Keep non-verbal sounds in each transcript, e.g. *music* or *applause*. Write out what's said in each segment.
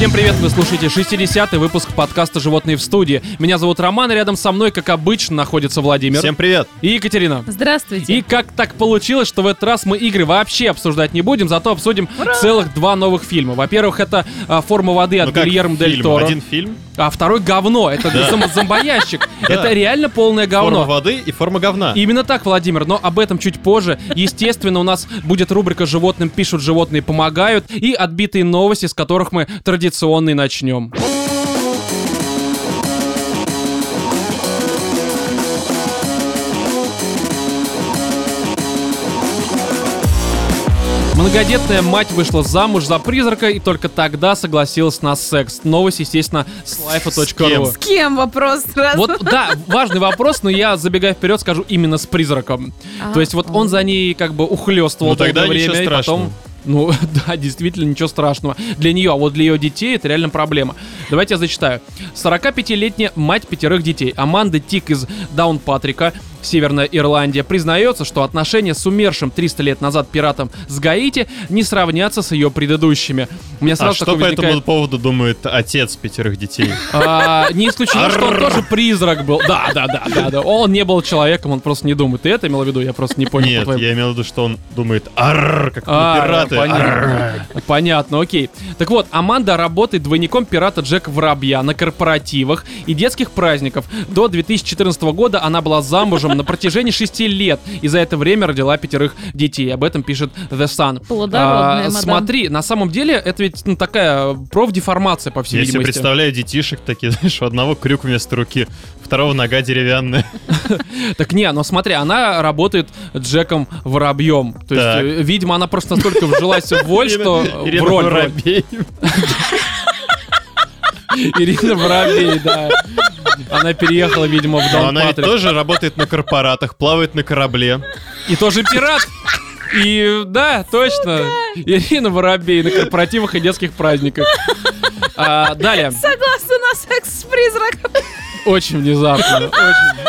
Всем привет, вы слушаете 60-й выпуск подкаста «Животные в студии». Меня зовут Роман, и рядом со мной, как обычно, находится Владимир Всем привет. и Екатерина. Здравствуйте. И как так получилось, что в этот раз мы игры вообще обсуждать не будем, зато обсудим целых два новых фильма. Во-первых, это а, «Форма воды» от Ну Гильермо Дель? Торо, Один фильм, а второй «Говно». Это зом- зомбоящик. *laughs* Это реально полное форма говно. воды и форма говна. Именно так, Владимир, но об этом чуть позже. Естественно, у нас будет рубрика «Животным пишут, животные помогают» и отбитые новости, с которых мы традиционно и начнем. Многодетная мать вышла замуж за призрака и только тогда согласилась на секс. Новость, естественно, с С life.ru. кем? С кем вопрос сразу? Вот, да, важный вопрос, но я, забегая вперед, скажу именно с призраком. А, То есть вот он за ней как бы ухлёстывал Ну, тогда время, и страшного. Ну, *laughs* да, действительно, ничего страшного. Для нее, а вот для ее детей это реально проблема. Давайте я зачитаю. 45-летняя мать пятерых детей Аманда Тик из Даунпатрика, Северная Ирландия, признается, что отношения с умершим 300 лет назад пиратом с Гаити не сравнятся с ее предыдущими. У меня А сразу что такой по этому поводу думает отец пятерых детей? *laughs* А, не исключено, что он Арр. тоже призрак был. Да, да, да, да, да. Он не был человеком, он просто не думает. Ты это имел в виду? Я просто не понял. Нет, я имел в виду, что он думает «Арррр», как А, пираты. понятно. Понятно, окей. Так вот, Аманда работает двойником пирата Джека Воробья на корпоративах и детских праздников. До 2014 года она была замужем на протяжении 6 лет и за это время родила пятерых детей. Об этом пишет The Sun. Плодородная мадам. Смотри, на самом деле это ведь ну, такая профдеформация, по всей Я себе видимости. представляю детишек такие, *laughs* знаешь, у одного крюк вместо руки, второго нога деревянная. *laughs* Так не, но смотри, она работает Джеком Воробьем. То есть, э, видимо, она просто настолько вжилась в роль, что Ирина-. Воробей. *laughs* Ирина Воробей, да. Она переехала, видимо, в Дом она ведь тоже работает на корпоратах, плавает на корабле. И тоже пират. И да, точно. Ирина Воробей на корпоративах и детских праздниках. А, далее. Согласна на секс с призраком. Очень внезапно.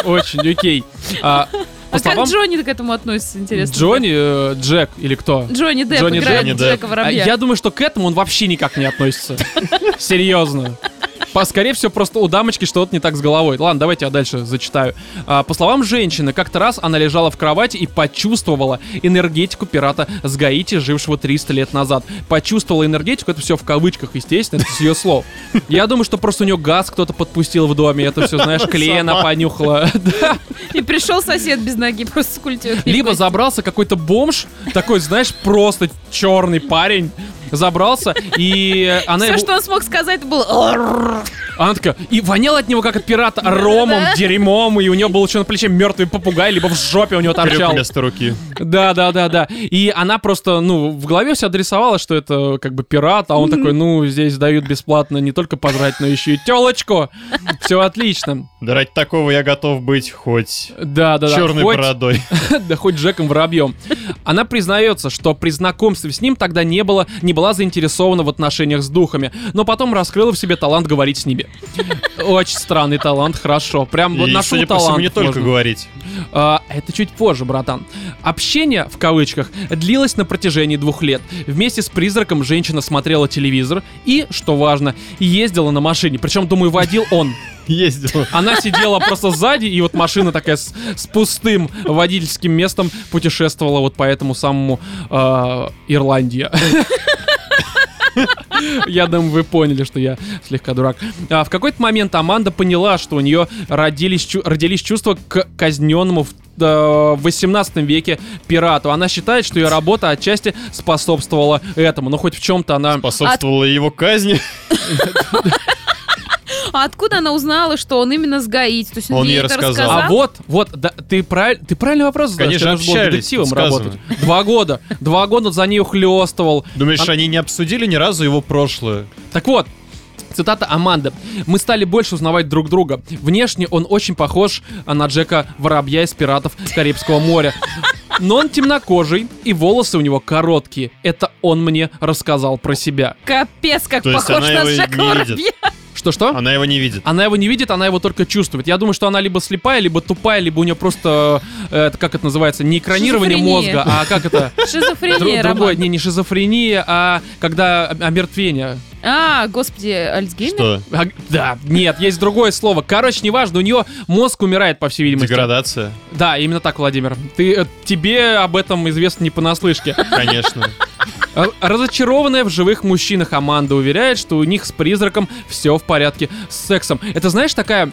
Очень, очень окей. А, А словам как Джонни к этому относится, интересно? Джонни, э, Джек или кто? Джонни Депп Джонни играет Депп. Джека А Воробья. Я думаю, что к этому он вообще никак не относится. Серьезно. По, скорее всего, просто у дамочки что-то не так с головой. Ладно, давайте я дальше зачитаю. А, по словам женщины, как-то раз она лежала в кровати и почувствовала энергетику пирата с Гаити, жившего 300 лет назад. Почувствовала энергетику, это все в кавычках, естественно, это с ее слов. Я думаю, что просто у нее газ кто-то подпустил в доме, это все, знаешь, Сама. понюхала. *laughs* И пришел сосед без ноги, просто с культурой. Либо забрался какой-то бомж, такой, знаешь, просто черный парень, забрался, и она Все, его... что он смог сказать, было... Она такая, и вонял от него как от пирата ромом, дерьмом, и у него был еще на плече мертвый попугай, либо в жопе у него торчал. вместо руки. Да, да, да, да. И она просто, ну, в голове все адресовала, что это как бы пират, а он такой, ну, здесь дают бесплатно не только пожрать, но еще и телочку. Все отлично. Да ради такого я готов быть хоть Да, да, да. черной Хоть- бородой. *laughs* да хоть Джеком Воробьем. Она признается, что при знакомстве с ним тогда не, было, не была заинтересована в отношениях с духами, но потом раскрыла в себе талант говорить с ними. Очень странный талант, хорошо. Прям вот нашел судя по талант. всему, не только можно. говорить. А, это чуть позже, братан. Общение, в кавычках, длилось на протяжении двух лет. Вместе с призраком женщина смотрела телевизор и, что важно, ездила на машине. Причем, думаю, водил он. Ездил. Она сидела просто сзади, и вот машина такая с, с пустым водительским местом путешествовала вот по этому самому э, Ирландия. *laughs* Я думаю, вы поняли, что я слегка дурак. А, в какой-то момент Аманда поняла, что у нее родились, родились чувства к казненному в э, в 18 веке пирату. Она считает, что ее работа отчасти способствовала этому. Но хоть в чем-то она... Способствовала его казни. *laughs* А откуда она узнала, что он именно с Гаити? То есть он, Он ей ей это рассказал. А вот, вот, да, ты, правиль, ты правильный вопрос задаешь. Конечно, было общались, детективом сказано. работать. Два года. Два года за ней ухлёстывал. Думаешь, А- они не обсудили ни разу его прошлое? Так вот, Цитата Аманды. «Мы стали больше узнавать друг друга. Внешне он очень похож а, на Джека Воробья из «Пиратов Карибского моря». Но он темнокожий, и волосы у него короткие. Это он мне рассказал про себя. Капец, как То похож на Джека. Воробья. Что-что? Она его не видит. Она его не видит, она его только чувствует. Я думаю, что она либо слепая, либо тупая, либо у нее просто, э, это, как это называется, не экранирование мозга, а как это? *laughs* Шизофрения. Другое, не, не шизофрения, а когда ом- омертвение. А, господи, Альцгеймер? Что? А, да, нет, есть другое слово. Короче, неважно, у нее мозг умирает, по всей видимости. Деградация? Да, именно так, Владимир. Ты, э, тебе об этом известно не понаслышке. Конечно. *laughs* Р- Разочарованная в живых мужчинах Аманда уверяет, что у них с призраком все в порядке с сексом. Это, знаешь, такая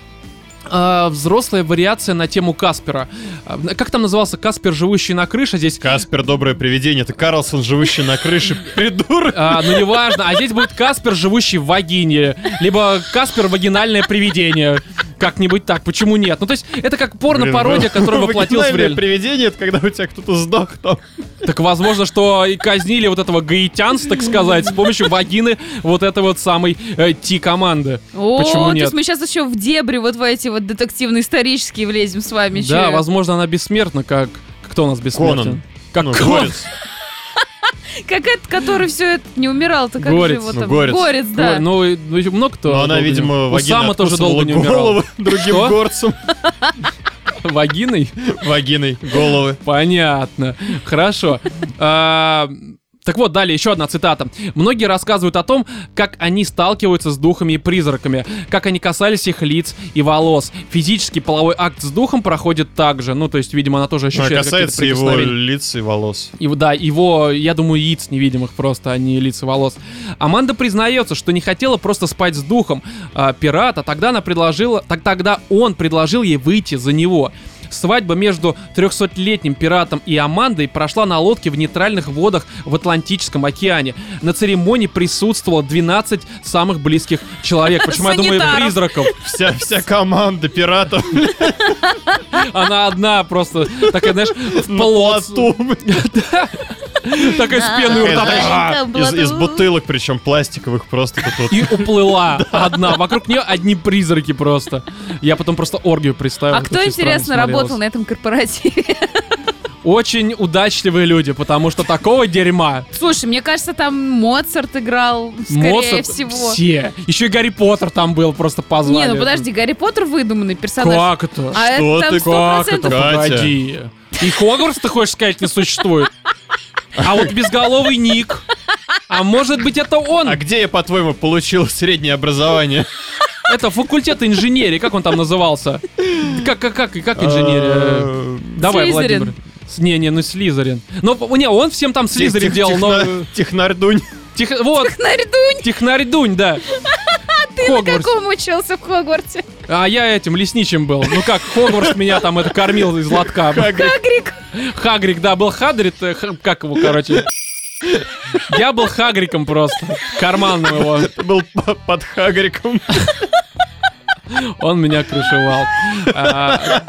а, взрослая вариация на тему Каспера. А, Как там назывался Каспер, живущий на крыше? Здесь Каспер, доброе привидение. Это Карлсон, живущий на крыше. *laughs* Придурок. А, ну неважно, а здесь будет Каспер, живущий в вагине, либо Каспер, вагинальное привидение. Как-нибудь так, почему нет? Ну, то есть, это как порно-пародия, которая воплотилась в реальность. привидение, это когда у тебя кто-то сдох там. Так возможно, что и казнили вот этого гаитянца, так сказать, с помощью вагины вот этой вот самой э, Ти-команды. О, Почему то есть мы сейчас еще в дебри вот в эти вот детективно-исторические влезем с вами. Да, чё? возможно, она бессмертна, как... Кто у нас бессмертен? Конан. Как Ну, Конан. горец. *laughs* Как этот, который все это не умирал-то, как Горец, же его ну, там? горец. да. Ой, Ну, ну, много кто. Но она, видимо, вагина Усама тоже долго не умирал. *laughs* другим Что? горцам. *laughs* Вагиной? Вагиной головы. Понятно. Хорошо. А, Так вот, далее еще одна цитата. Многие рассказывают о том, как они сталкиваются с духами и призраками, как они касались их лиц и волос. Физический половой акт с духом проходит так же. Ну, то есть, видимо, она тоже Ну, ощущает а касается его лиц и волос. И, да, его, я думаю, яиц невидимых просто, а не лица волос. Аманда признается, что не хотела просто спать с духом а, пирата, тогда она предложила, так тогда он предложил ей выйти за него. Свадьба между 300-летним пиратом и Амандой прошла на лодке в нейтральных водах в Атлантическом океане. На церемонии присутствовало 12 самых близких человек. Почему я думаю призраков? Вся, вся команда пиратов Она одна просто, такая, знаешь, в плоту. Такая с пеной рта. Из, из бутылок, причем пластиковых, просто. И уплыла одна. Вокруг нее одни призраки просто. Я потом просто оргию представил. А кто, интересно, работал смотрелось. на этом корпоративе? Очень удачливые люди, потому что такого дерьма Слушай, мне кажется, там Моцарт играл, скорее Моцарт всего. все. Еще и Гарри Поттер там был, просто позвали. Не, ну подожди, Гарри Поттер выдуманный персонаж. Как это? А Что это там ты, сто Как это? Погоди. И Хогвартс, ты хочешь сказать, не существует? А вот безголовый Ник. А может быть, это он? А где я, по-твоему, получил среднее образование? Это факультет инженерии, как он там назывался? Как, как, как, как инженерия? Э, Давай. Владимир. Не, не, ну Слизерин. Но не, он всем там Слизерин тех- делал, но... техна- Технарь Дунь. Тих- Вот, Нарядунь, технарь Дунь, да. ты на каком учился в Хогвартсе? А я этим лесничим был. Ну как, Хогвартс меня там это кормил из лотка. Хагрик. Хагрик, да, был Хадрит, э, как его, короче. Я был Хагриком просто, карманным его. Ты был по- под Хагриком. Он меня крышевал. А,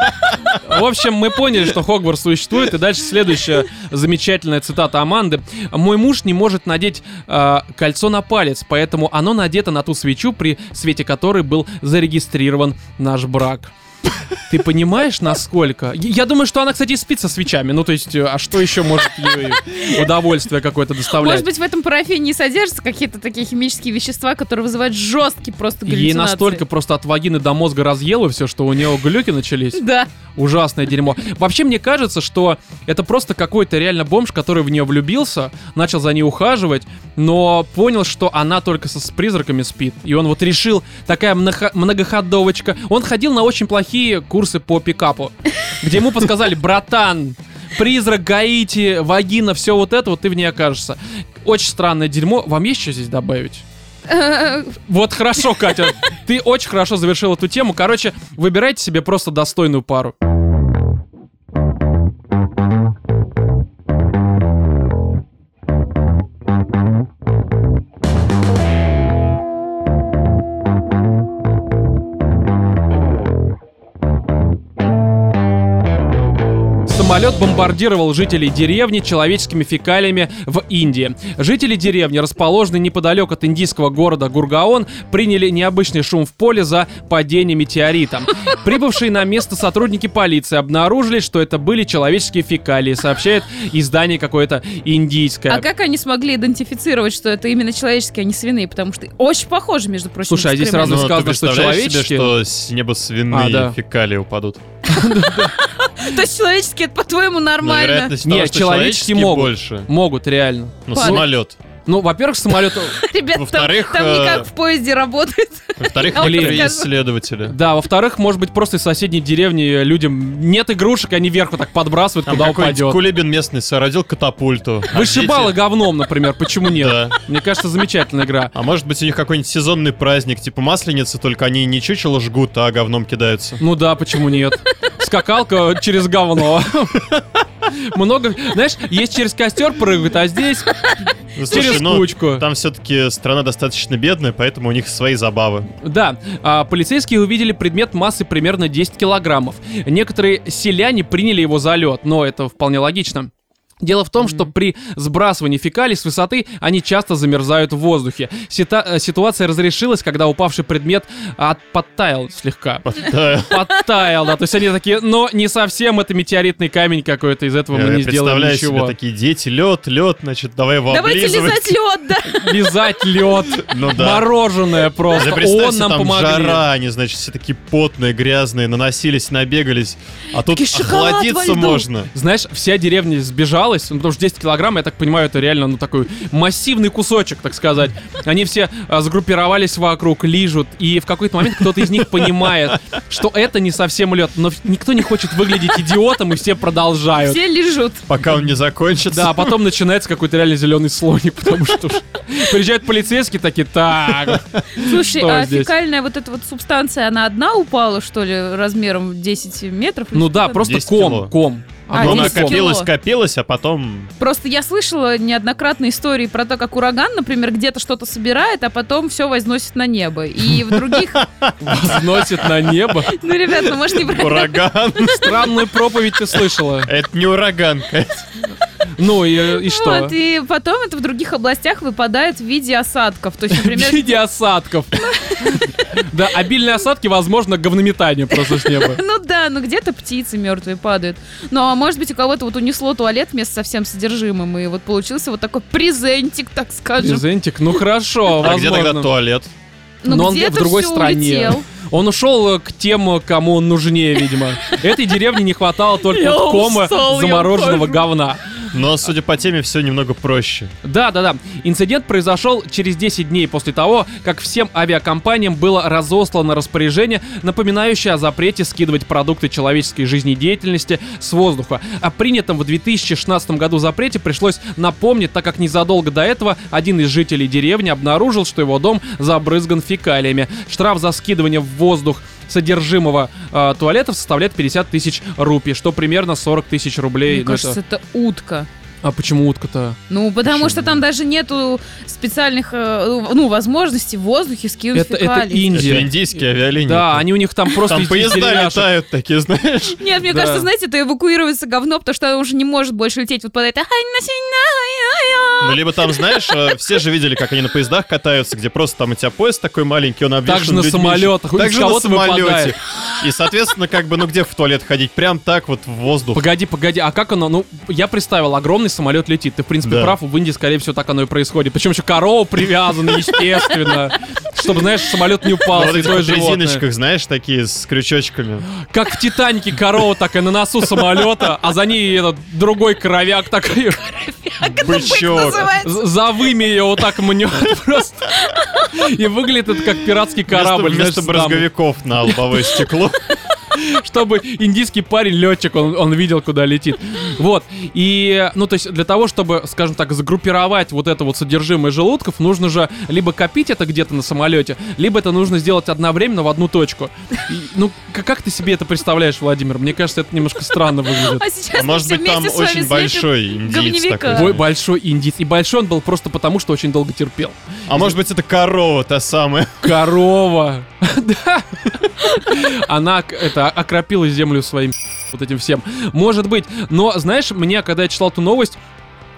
в общем, мы поняли, что Хогвартс существует. И дальше следующая замечательная цитата Аманды. «Мой муж не может надеть а, кольцо на палец, поэтому оно надето на ту свечу, при свете которой был зарегистрирован наш брак». Ты понимаешь, насколько? Я думаю, что она, кстати, спит со свечами. Ну, то есть, э, а что еще может ей удовольствие какое-то доставлять? Может быть, в этом парафине содержатся какие-то такие химические вещества, которые вызывают жесткий просто Ей галлюцинации. настолько просто от вагины до мозга разъело все, что у нее глюки начались. Да. Ужасное дерьмо. Вообще, мне кажется, что это просто какой-то реально бомж, который в нее влюбился, начал за ней ухаживать, но понял, что она только со, с призраками спит. И он вот решил, такая много- многоходовочка. Он ходил на очень плохие курсы по пикапу, *laughs* где ему подсказали, братан, призрак, Гаити, вагина, все вот это, вот ты в ней окажешься. Очень странное дерьмо. Вам есть что здесь добавить? *laughs* Вот хорошо, Катя. Ты очень хорошо завершил эту тему. Короче, выбирайте себе просто достойную пару. Самолет бомбардировал жителей деревни человеческими фекалиями в Индии. Жители деревни, расположенной неподалеку от индийского города Гургаон, приняли необычный шум в поле за падение метеорита. *laughs* Прибывшие на место сотрудники полиции обнаружили, что это были человеческие фекалии, сообщает издание какое-то индийское. А как они смогли идентифицировать, что это именно человеческие, а не свиные? Потому что очень похожи, между прочим. Слушай, а здесь сразу Ну, сказано, ты что человеческие- себе, что с неба свиные А, да. фекалии упадут? *laughs* *laughs* *laughs* То есть человеческие, это по-твоему Но нормально? вероятность Нет, что человеческие могут. больше. Могут, реально. Ну, самолет. Ну, во-первых, самолет... *laughs* Ребят, там, Во-вторых, там не э, как в поезде работает. Во-вторых, некоторые исследователи. Да, во-вторых, может быть, просто из соседней деревни людям нет игрушек, они вверх вот так подбрасывают, Там куда упадет. кулибин местный соорудил катапульту. *laughs* Вышибала дети- говном, например, почему нет? Да. Мне кажется, замечательная игра. А может быть у них какой-нибудь сезонный праздник, типа масленицы, только они не чучело жгут, а говном кидаются. Ну да, почему нет? Скакалка через говно. Много, знаешь, есть через костер прыгают, а здесь Ну, слушай, через ну, кучку. Там все-таки страна достаточно бедная, поэтому у них свои забавы. Да, а, полицейские увидели предмет массы примерно 10 килограммов. Некоторые селяне приняли его за лед, но это вполне логично. Дело в том, что при сбрасывании фекалий с высоты они часто замерзают в воздухе. Сита- э, ситуация разрешилась, когда упавший предмет от- подтаял слегка. Да. Подтаял, да. То есть они такие, но не совсем это метеоритный камень какой-то, из этого мы Я не сделаем представляю себе ничего. такие дети, лед, лед, значит, давай его Давайте облизывать. лизать лед, да. *laughs* Лизать лед, Ну да. мороженое Да просто. представь Он нам там помогли. жара, они, значит, все такие потные, грязные, наносились, набегались. А тут Такие, «Шоколад во охладиться льду». можно. Знаешь, вся деревня сбежалась, ну, потому что 10 килограмм, я так понимаю, это реально, ну, такой массивный кусочек, так сказать. Они все а, сгруппировались вокруг, лижут, и в какой-то момент кто-то из них понимает, что это не совсем лед, но никто не хочет выглядеть идиотом, и все продолжают. Все лежат. Пока он не закончится. Да, а потом начинается какой-то реально зеленый слоник, потому что приезжают полицейские такие, так, Слушай, а здесь? фекальная вот эта вот субстанция, она одна упала, что ли, размером в 10 метров? ну да, просто 10 кило. ком, ком. А, она 10 кило. копилась, копилась, а потом... Просто я слышала неоднократно истории про то, как ураган, например, где-то что-то собирает, а потом все возносит на небо. И в других... *laughs* Возносит на небо. *laughs* Ну, ребят, ну, может, не про... Ураган. *laughs* Странную проповедь ты слышала. Это не ураган. Ну и, и что? Вот, и потом это в других областях выпадает в виде осадков. То есть, В например, виде осадков. Да, обильные осадки, возможно, говнометание просто с неба. Ну да, ну где-то птицы мертвые падают. Ну а может быть у кого-то вот унесло туалет вместе со всем содержимым, и вот получился вот такой презентик, так скажем. Презентик, ну хорошо, А где тогда туалет? Ну Но он где-то в другой стране. улетел. Он ушел э, к тем, кому он нужнее, видимо. *laughs* Этой деревне не хватало только вот кома замороженного говна. Но, судя по теме, все немного проще. Да, да, да. Инцидент произошел через 10 дней после того, как всем авиакомпаниям было разослано распоряжение, напоминающее о запрете скидывать продукты человеческой жизнедеятельности с воздуха. О принятом в 2016 году запрете пришлось напомнить, так как незадолго до этого один из жителей деревни обнаружил, что его дом забрызган фекалиями. Штраф за скидывание в воздух содержимого э, туалетов составляет 50 тысяч рупий, что примерно 40 тысяч рублей. Мне Ну, это- кажется, это утка. А почему утка-то? Ну, потому Почему? что там даже нету специальных, э, ну, возможностей в воздухе скинуть Это, это фекалии. Индия. Это индийские авиалинии. Да, они у них там просто Там поезда летают такие, знаешь. Нет, мне Да. кажется, знаете, это эвакуируется говно, потому что оно уже не может больше лететь. Вот под это... Ну, либо там, знаешь, э, все же видели, как они на поездах катаются, где просто там у тебя поезд такой маленький, он обвешан Также на самолетах, из Также на самолете. выпадает. И, соответственно, как бы, ну где в туалет ходить? Прям так вот в воздух. Погоди, погоди, а как оно? Ну, я представил, огромный самолет летит. Ты, в принципе, Да. прав, в Индии, скорее всего, так оно и происходит. Причем еще корова привязана, естественно. Чтобы, знаешь, самолет не упал, Вот животное. резиночках, знаешь, такие с крючочками. Как в Титанике корова такая на носу самолета, а за ней этот другой коровяк такой Бычок. за вымя ее вот так мнет просто. И выглядит это как пиратский корабль. Вместо, брызговиков на лобовое стекло. *laughs* чтобы индийский парень, летчик, он, он видел, куда летит. Вот. И, ну, то есть, для того, чтобы, скажем так, загруппировать вот это вот содержимое желудков, нужно же либо копить это где-то на самолете, либо это нужно сделать одновременно в одну точку. И, ну, как ты себе это представляешь, Владимир? Мне кажется, это немножко странно выглядит. А сейчас А может быть, там очень большой индиец такой. Бой большой индиец. И большой он был просто потому, что очень долго терпел. А может быть, это корова та самая. Корова. Да. *laughs* Она это окропила землю своим *laughs* вот этим всем. Может быть. Но, знаешь, мне, когда я читал эту новость,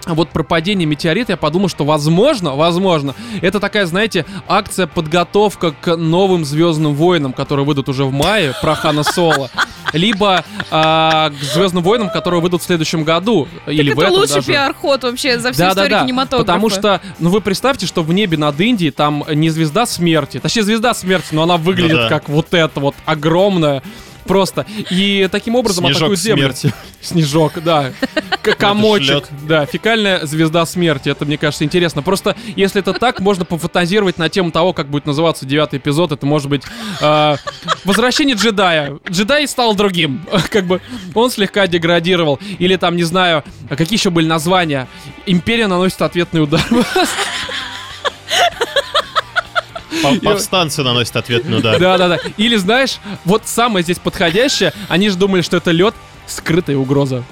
вот про падение метеорита я подумал, что возможно, возможно, это такая, знаете, акция подготовка к новым Звездным войнам, которые выйдут уже в мае, про Хана Соло. Либо а, к Звездным войнам, которые выйдут в следующем году. или так в это этом лучший даже. пиар-ход вообще за всю Да, да, историю да. кинематографа. Потому что, ну вы представьте, что в небе над Индией там не звезда смерти, точнее звезда смерти, но она выглядит да. как вот эта вот огромная. Просто. И таким образом Снежок атакуют землю. смерти. Снежок, да. К- Комочек. Да, фекальная звезда смерти. Это, мне кажется, интересно. Просто, если это так, можно пофантазировать на тему того, как будет называться девятый эпизод. Это может быть э, возвращение джедая. Джедай стал другим. *laughs* Как бы он слегка деградировал. Или там, не знаю, а какие еще были названия. Империя наносит ответный удар. *laughs* Пов- Повстанцы наносят ответный удар. Да-да-да. Или, знаешь, вот самое здесь подходящее, они же думали, что это лед, скрытая угроза.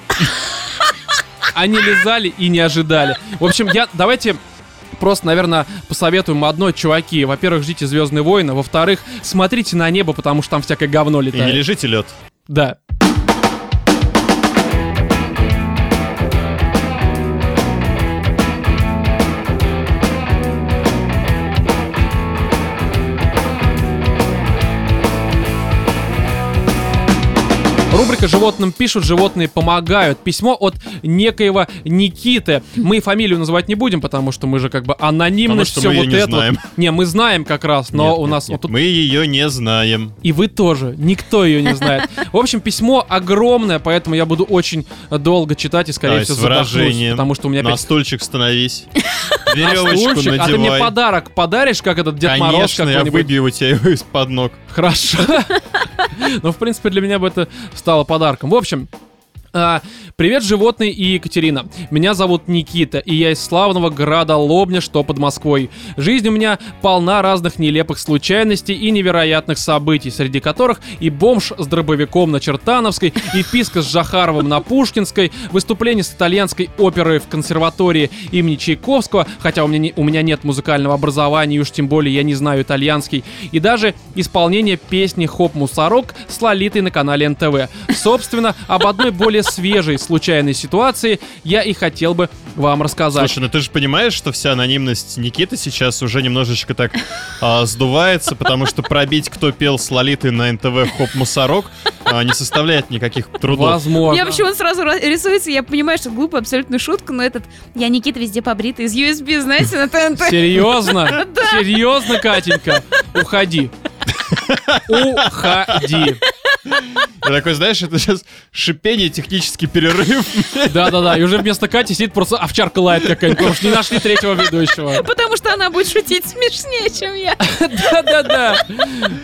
Они лизали и не ожидали. В общем, я давайте просто, наверное, посоветуем одно, чуваки. Во-первых, ждите Звездные войны. Во-вторых, смотрите на небо, потому что там всякое говно И не летает. лежите лед. Да. Рубрика «Животным пишут, животные помогают». Письмо от некоего Никиты. Мы фамилию называть не будем, потому что мы же как бы что все мы вот её не это. вот. знаем. Не, мы знаем как раз, но Нет, у нет, нас нет, вот тут Мы ее не знаем. и вы тоже. Никто ее не знает. В общем, письмо огромное, поэтому я буду очень долго читать и, скорее всего, задохнусь, потому что у меня На опять стульчик становись. *laughs* Веревочку стульчик. А ты мне надевай. подарок подаришь, как этот Дед Мороз Конечно, я какой-нибудь? выбью тебя из-под ног. Хорошо. *laughs* Ну, в принципе, для меня бы это стало подарком. В общем, а, привет, животные и Екатерина. Меня зовут Никита, и я из славного града Лобня, что под Москвой. Жизнь у меня полна разных нелепых случайностей и невероятных событий, среди которых и бомж с дробовиком на Чертановской, и писка с Жахаровым на Пушкинской, выступление с итальянской оперой в консерватории имени Чайковского, хотя у меня, не- у меня нет музыкального образования, и уж тем более я не знаю итальянский, и даже исполнение песни «Хоп Мусорок» с Лолитой на канале НТВ. Собственно, об одной более свежей случайной ситуации я и хотел бы вам рассказать. Слушай, ну ты же понимаешь, что вся анонимность Никиты сейчас уже немножечко так а, сдувается, потому что пробить, кто пел с Лолитой на НТВ «Хоп Мусорок» а, не составляет никаких трудов. Возможно. меня почему-то сразу ра- рисуется, я понимаю, что глупая абсолютно шутка, но этот «Я Никита везде побритый» из USB, знаете, на ТНТ. Серьезно? *laughs* Серьезно, Катенька? Уходи. *laughs* Уходи. Я такой, знаешь, это сейчас шипение, технический перерыв. Да-да-да, и уже вместо Кати сидит просто овчарка лает какая-нибудь, потому что не нашли третьего ведущего. Потому что она будет шутить смешнее, чем я. Да-да-да.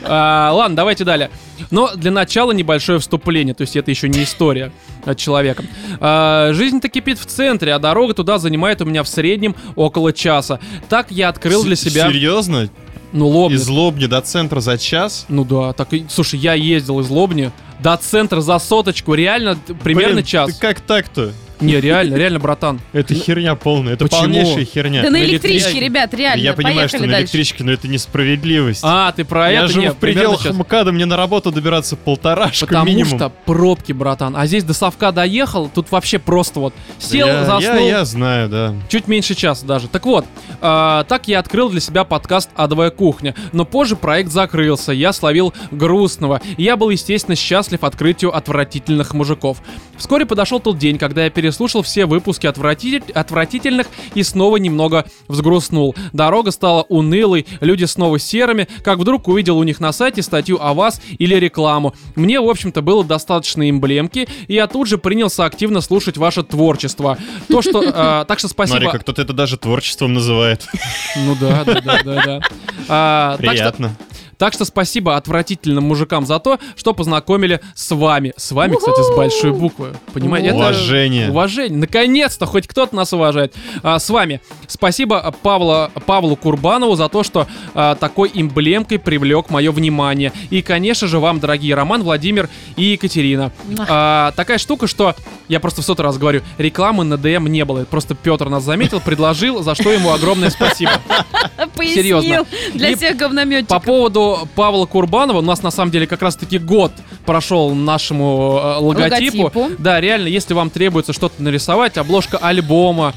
А, Ладно, давайте далее. Но для начала небольшое вступление, то есть это еще не история от человека. А, Жизнь-то кипит в центре, а дорога туда занимает у меня в среднем около часа. Так я открыл для себя... Серьезно? Ну, Лобня. Из Лобни до центра за час? Ну да, так и... Слушай, я ездил из Лобни до центра за соточку, реально примерно Блин, час. ты как так-то? Не, реально, реально, братан. Это херня полная, это Почему? полнейшая херня. Да на электричке, ребят, реально. Я понимаю, что на электричке, но это несправедливость. А, ты про Я это? живу Нет, в пределах. МКАДа, мне на работу добираться полторашка Потому минимум. что пробки, братан. А здесь до совка доехал, тут вообще просто вот сел, я, заснул. я, я знаю, да. Чуть меньше часа даже. Так вот, а, так я открыл для себя подкаст «Адовая кухня». Но позже проект закрылся, я словил грустного. Я был, естественно, счастлив открытию отвратительных мужиков. Вскоре подошел тот день, когда я переслушал все выпуски отвратитель- отвратительных и снова немного взгрустнул. Дорога стала унылой, люди снова серыми, как вдруг увидел у них на сайте статью о вас или рекламу. Мне, в общем-то, было достаточно эмблемки, и я тут же принялся активно слушать ваше творчество. То, что... а, так что спасибо. Смотри, как кто-то это даже творчеством называет. Ну да, да, да, да, да. А, так, что, Приятно. Так что спасибо отвратительным мужикам за то, что познакомили с вами. С вами, кстати, с большой буквы. Понимаете? это- Уважение. Уважение. Наконец-то хоть кто-то нас уважает. А, с вами. Спасибо Павла, Павлу Курбанову за то, что а, такой эмблемкой привлек мое внимание. И, конечно же, вам, дорогие Роман, Владимир и Екатерина. А, такая штука, что Я просто в сотый раз говорю, рекламы на ДМ не было. Просто Петр нас заметил, предложил, за что ему огромное спасибо. *laughs* Пояснил Серьезно. для И всех говнометчиков. По поводу Павла Курбанова, у нас на самом деле как раз-таки год прошел нашему э, логотипу. Логотипу. Да, реально, если вам требуется что-то нарисовать, обложка альбома,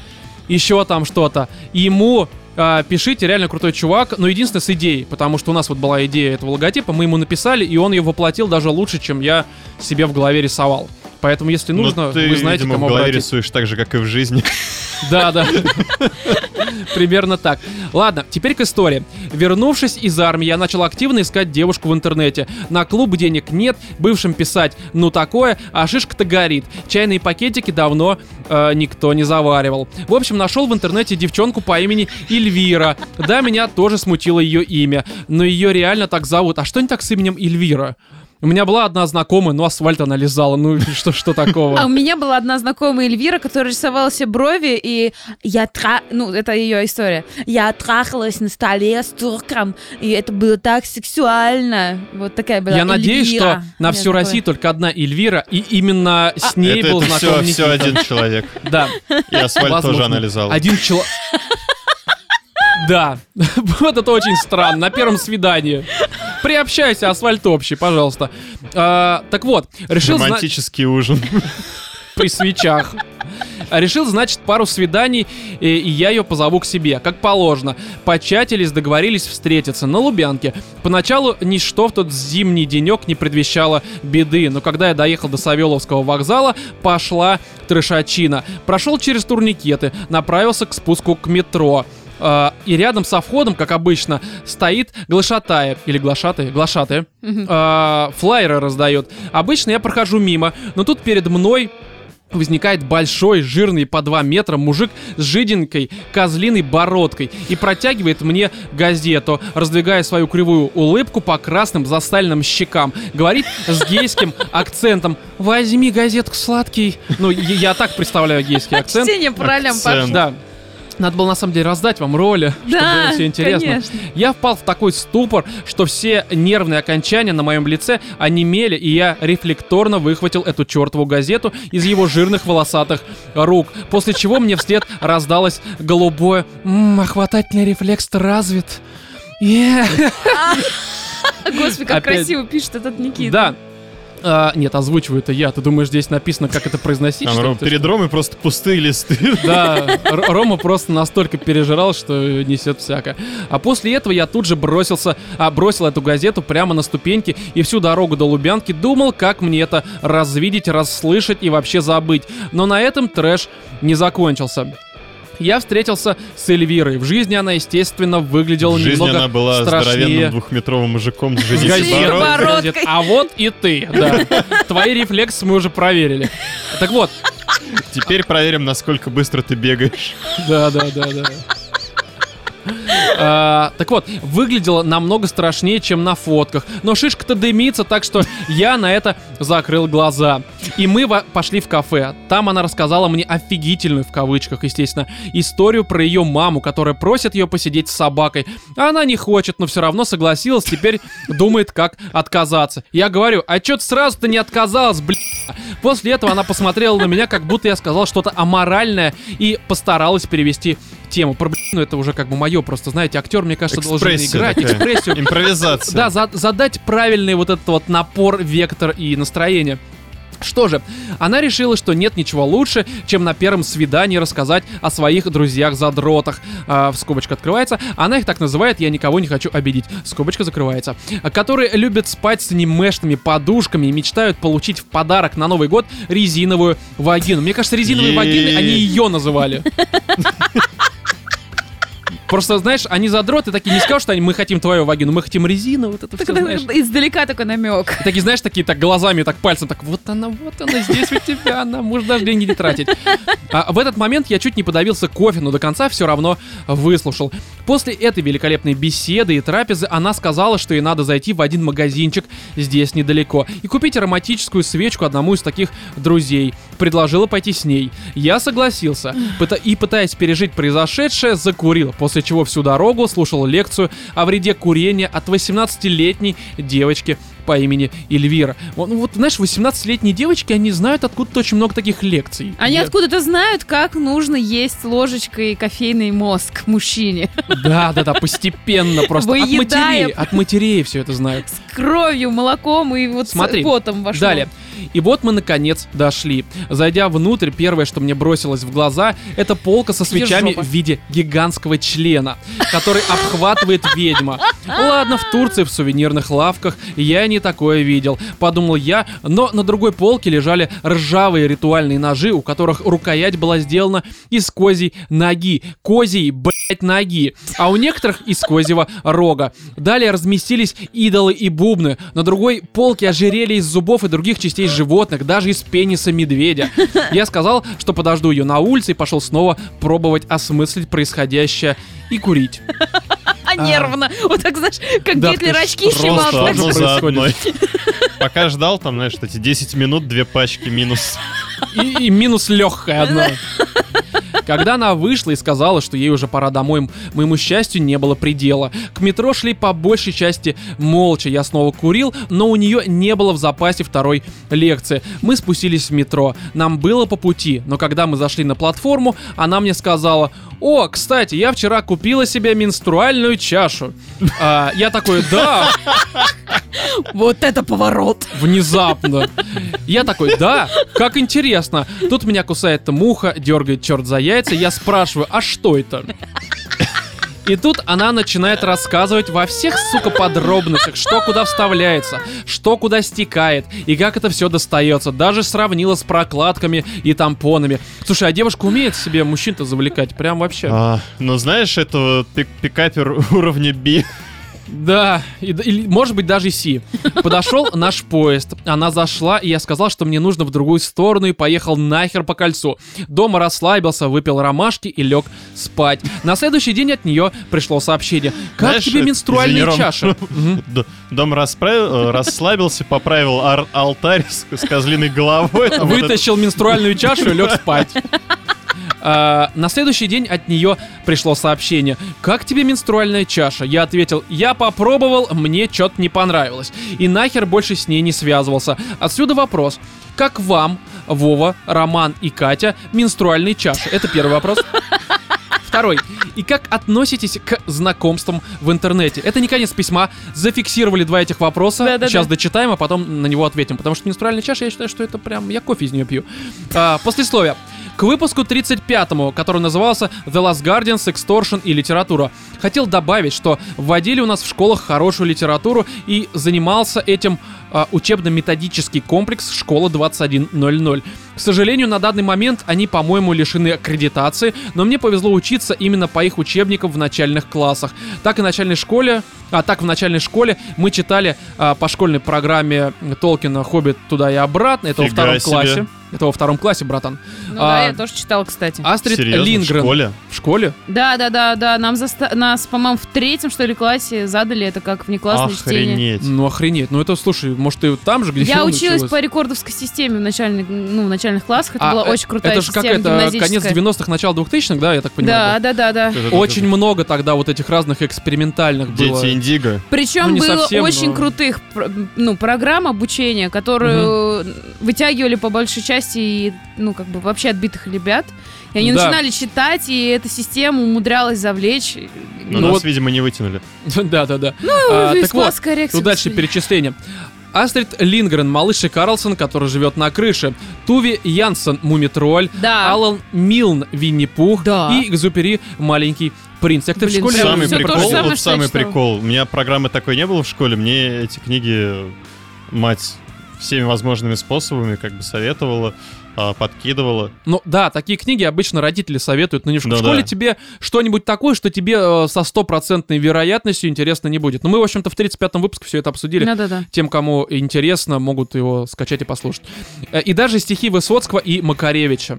еще там что-то, ему э, пишите, реально крутой чувак, но единственное с идеей, потому что у нас вот была идея этого логотипа, мы ему написали, и он ее воплотил даже лучше, чем я себе в голове рисовал. Поэтому, если Ну, нужно, ты, вы знаете, видимо, кому в голове обратиться. рисуешь так же, как и в жизни. Да, да. Примерно так. Ладно, теперь к истории. Вернувшись из армии, я начал активно искать девушку в интернете. На клуб денег нет, бывшим писать «ну такое», а шишка-то горит. Чайные пакетики давно э, никто не заваривал. В общем, нашел в интернете девчонку по имени Эльвира. Да, меня тоже смутило ее имя, но ее реально так зовут. А что не так с именем Эльвира? У меня была одна знакомая, но асфальт она лизала. Ну *laughs* что, что такого? А у меня была одна знакомая Эльвира, которая рисовала себе брови, и я тра... Ну, это ее история. Я трахалась на столе с турком, и это было так сексуально. Вот такая была Я надеюсь, что Эльвира. на всю такое. Россию только одна Эльвира, и именно с ней Это был это знаком все, все один *laughs* человек. Да, И асфальт тоже возможно. анализал. Один человек. *laughs* Да, вот это очень странно. На первом свидании. Приобщайся, асфальт общий, пожалуйста. А, так вот, решил зна- Романтический ужин. при свечах. Решил, значит, пару свиданий, и, и я ее позову к себе, как положено. Початились, договорились встретиться на Лубянке. Поначалу ничто в тот зимний денек не предвещало беды, но когда я доехал до Савеловского вокзала, пошла трешачина. Прошел через турникеты, направился к спуску к метро. А, и рядом со входом, как обычно, стоит глашатая, или глашатая, глашатая, а, флайеры раздает. Обычно я прохожу мимо, но тут перед мной возникает большой, жирный по 2 метра мужик с жиденькой козлиной бородкой и протягивает мне газету, раздвигая свою кривую улыбку по красным застальным щекам. Говорит с гейским *laughs* акцентом «Возьми газетку, сладкий». Ну, я, я так представляю гейский акцент. Чтение по ролям пошло. Да. Надо было на самом деле раздать вам роли, *laughs* чтобы Да, было все интересно. конечно. Я впал в такой ступор, что все нервные окончания на моем лице онемели, и я рефлекторно выхватил эту чертову газету из его жирных волосатых рук, после чего мне вслед раздалось голубое «Ммм, охватательный рефлекс развит». Е». *laughs* Господи, как Опять- красиво пишет этот Никита. Да. А, нет, озвучиваю это я. Ты думаешь, здесь написано, как это произносить? Там? Ром, перед Ромой просто пустые листы. Да, Рома просто настолько пережирал, что несет всякое. А после этого я тут же бросился, а, бросил эту газету прямо на ступеньки и всю дорогу до Лубянки думал, как мне это развидеть, расслышать и вообще забыть. Но на этом трэш не закончился. Я встретился с Эльвирой. В жизни она, естественно, выглядела В жизни немного она была страшнее. здоровенным двухметровым мужиком с бородкой. А вот и ты, да. *laughs* Твои рефлексы мы уже проверили. Так вот, Теперь проверим, насколько быстро ты бегаешь. Да, да, да, да. А, так вот, выглядело намного страшнее, чем на фотках. Но шишка-то дымится, так что я на это закрыл глаза. И мы пошли в кафе. Там она рассказала мне офигительную, в кавычках, естественно, историю про ее маму, которая просит ее посидеть с собакой. А Она не хочет, но все равно согласилась, теперь думает, как отказаться. Я говорю, а чё ты сразу-то не отказалась, бля? После этого она посмотрела на меня, как будто я сказал что-то аморальное и постаралась перевести тему. Про ну это уже как бы мое, просто знаете, актер, мне кажется, должен играть такая. экспрессию. Импровизация. Да, за- задать правильный вот этот вот напор, вектор и настроение. Что же, она решила, что нет ничего лучше, чем на первом свидании рассказать о своих друзьях-задротах. А, в скобочка открывается. Она их так называет, я никого не хочу обидеть. Скобочка закрывается. Которые любят спать с анимешными подушками и мечтают получить в подарок на Новый год резиновую вагину. Мне кажется, резиновые вагины, они ее называли. *laughs* Просто, знаешь, они задроты такие, не скажут, что они, мы хотим твою вагину, мы хотим резину, вот это Так все, знаешь. издалека такой намек. Такие, знаешь, такие так глазами, так пальцем, так вот она, вот она здесь у тебя, она, может даже деньги не тратить. А в этот момент я чуть не подавился кофе, но до конца все равно выслушал. После этой великолепной беседы и трапезы она сказала, что ей надо зайти в один магазинчик здесь недалеко и купить ароматическую свечку одному из таких друзей. Предложила пойти с ней. Я согласился и, пытаясь пережить произошедшее, закурил, после чего всю дорогу слушал лекцию о вреде курения от 18-летней девочки по имени Эльвира. Вот, ну вот, знаешь, 18-летние девочки, они знают откуда-то очень много таких лекций. Они Я- откуда-то знают, как нужно есть ложечкой кофейный мозг мужчине. Да, да, да, постепенно просто. От Выедая. матерей, от матерей все это знают. С кровью, молоком и вот Смотри, с потом вошло. Далее. И вот мы наконец дошли. Зайдя внутрь, первое, что мне бросилось в глаза, это полка со свечами в виде гигантского члена, который обхватывает ведьма. Ладно, в Турции в сувенирных лавках я не такое видел, подумал я, но на другой полке лежали ржавые ритуальные ножи, у которых рукоять была сделана из козьей ноги. Козьей, блять, ноги. А у некоторых из козьего рога. Далее разместились идолы и бубны. На другой полке ожерелье из зубов и других частей животных, даже из пениса медведя. Я сказал, что подожду ее на улице и пошел снова пробовать осмыслить происходящее и курить. А нервно. Вот так, знаешь, как Да, Гитлер очки снимал. Просто за происходит? одной. Пока ждал, там, знаешь, эти 10 минут, две пачки минус. И, и минус легкая одна. Когда она вышла и сказала, что ей уже пора домой, моему счастью не было предела. К метро шли по большей части молча. Я снова курил, но у нее не было в запасе второй лекции. Мы спустились в метро. Нам было по пути, но когда мы зашли на платформу, она мне сказала, о, кстати, я вчера купила себе менструальную чашу. А, я такой, да, Вот это поворот. внезапно. Я такой, да, как интересно. Тут меня кусает муха, дергает черт за яйца. Я спрашиваю, а что это? И тут она начинает рассказывать во всех, сука, подробностях, что куда вставляется, что куда стекает, и как это все достается. Даже сравнила с прокладками и тампонами. Слушай, а девушка умеет себе мужчин-то завлекать? Прям вообще. А, но знаешь, это пик- пикапер уровня B. Да, и или, может быть даже Си. Подошел наш поезд, она зашла, и я сказал, что мне нужно в другую сторону, и поехал нахер по кольцу. Дома расслабился, выпил ромашки и лег спать. На следующий день от нее пришло сообщение. Как Знаешь, тебе э, менструальные извини, чаши? *laughs* Дом э, расслабился, поправил ар- алтарь с, козлиной головой. Вытащил менструальную чашу и лег спать. А, на следующий день от нее пришло сообщение. Как тебе менструальная чаша? Я ответил, я попробовал, мне что-то не понравилось. И нахер больше с ней не связывался. Отсюда вопрос. Как вам, Вова, Роман и Катя, менструальные чаши? Это первый вопрос. Второй. И как относитесь к знакомствам в интернете? Это не конец письма. Зафиксировали два этих вопроса. Да-да-да. Сейчас дочитаем, а потом на него ответим. Потому что менструальная чаша, я считаю, что это прям... Я кофе из нее пью. А, послесловие. К выпуску 35-му, который назывался The Last Guardian, Extortion и литература. Хотел добавить, что вводили у нас в школах хорошую литературу и занимался этим а, учебно-методический комплекс «Школа 2100». К сожалению, на данный момент они, по-моему, лишены аккредитации, но мне повезло учиться именно по их учебникам в начальных классах. Так и в начальной школе, а так в начальной школе мы читали а, по школьной программе Толкина «Хоббит туда и обратно». Это во втором себе. классе. Это во втором классе, братан. Ну А, да, я тоже читала, кстати. Астрид Серьезно, в Лингрен. школе? В школе? Да, да, да, да. Нам заста- нас, по-моему, в третьем, что ли, классе задали это как внеклассное чтение. Охренеть. Ну, охренеть. Ну, это, слушай, может, ты там же, где Я училась началось? по рекордовской системе в начальных, ну, в начальных классах. Это А, была э, очень крутая Это же как это, конец гимназическая. 90-х, начало 2000-х, да, я так понимаю? Да, да, да, да. Это- Очень это- много тогда вот этих разных экспериментальных было. Дети Индиго. Причем Ну, было совсем, очень но- крутых ну, программ обучения, которые вытягивали по большей части и, ну, как бы вообще отбитых ребят. И они Да. начинали читать, и эта система умудрялась завлечь. Но Ну нас, вот- видимо, не вытянули. *laughs* Да-да-да. Ну, А, так вот, Тут дальше перечисление. Астрид Лингрен, малыш и Карлсон, который живет на крыше. Туви Янсен, Мумитроль. Да. Алан Милн, Винни-Пух. Да. И Экзупери, маленький принц. Как ты в Блин, школе... Прям Самый прикол, самое, вот я самый прикол. У меня программы такой не было в школе. Мне эти книги мать всеми возможными способами как бы советовала, а, подкидывала. Ну да, такие книги обычно родители советуют, но не в школе. Ну в школе да. тебе что-нибудь такое, что тебе э, со стопроцентной вероятностью интересно не будет. Но мы, в общем-то, в 35-м выпуске все это обсудили. Да-да-да. Тем, кому интересно, могут его скачать и послушать. Э, И даже стихи Высоцкого и Макаревича.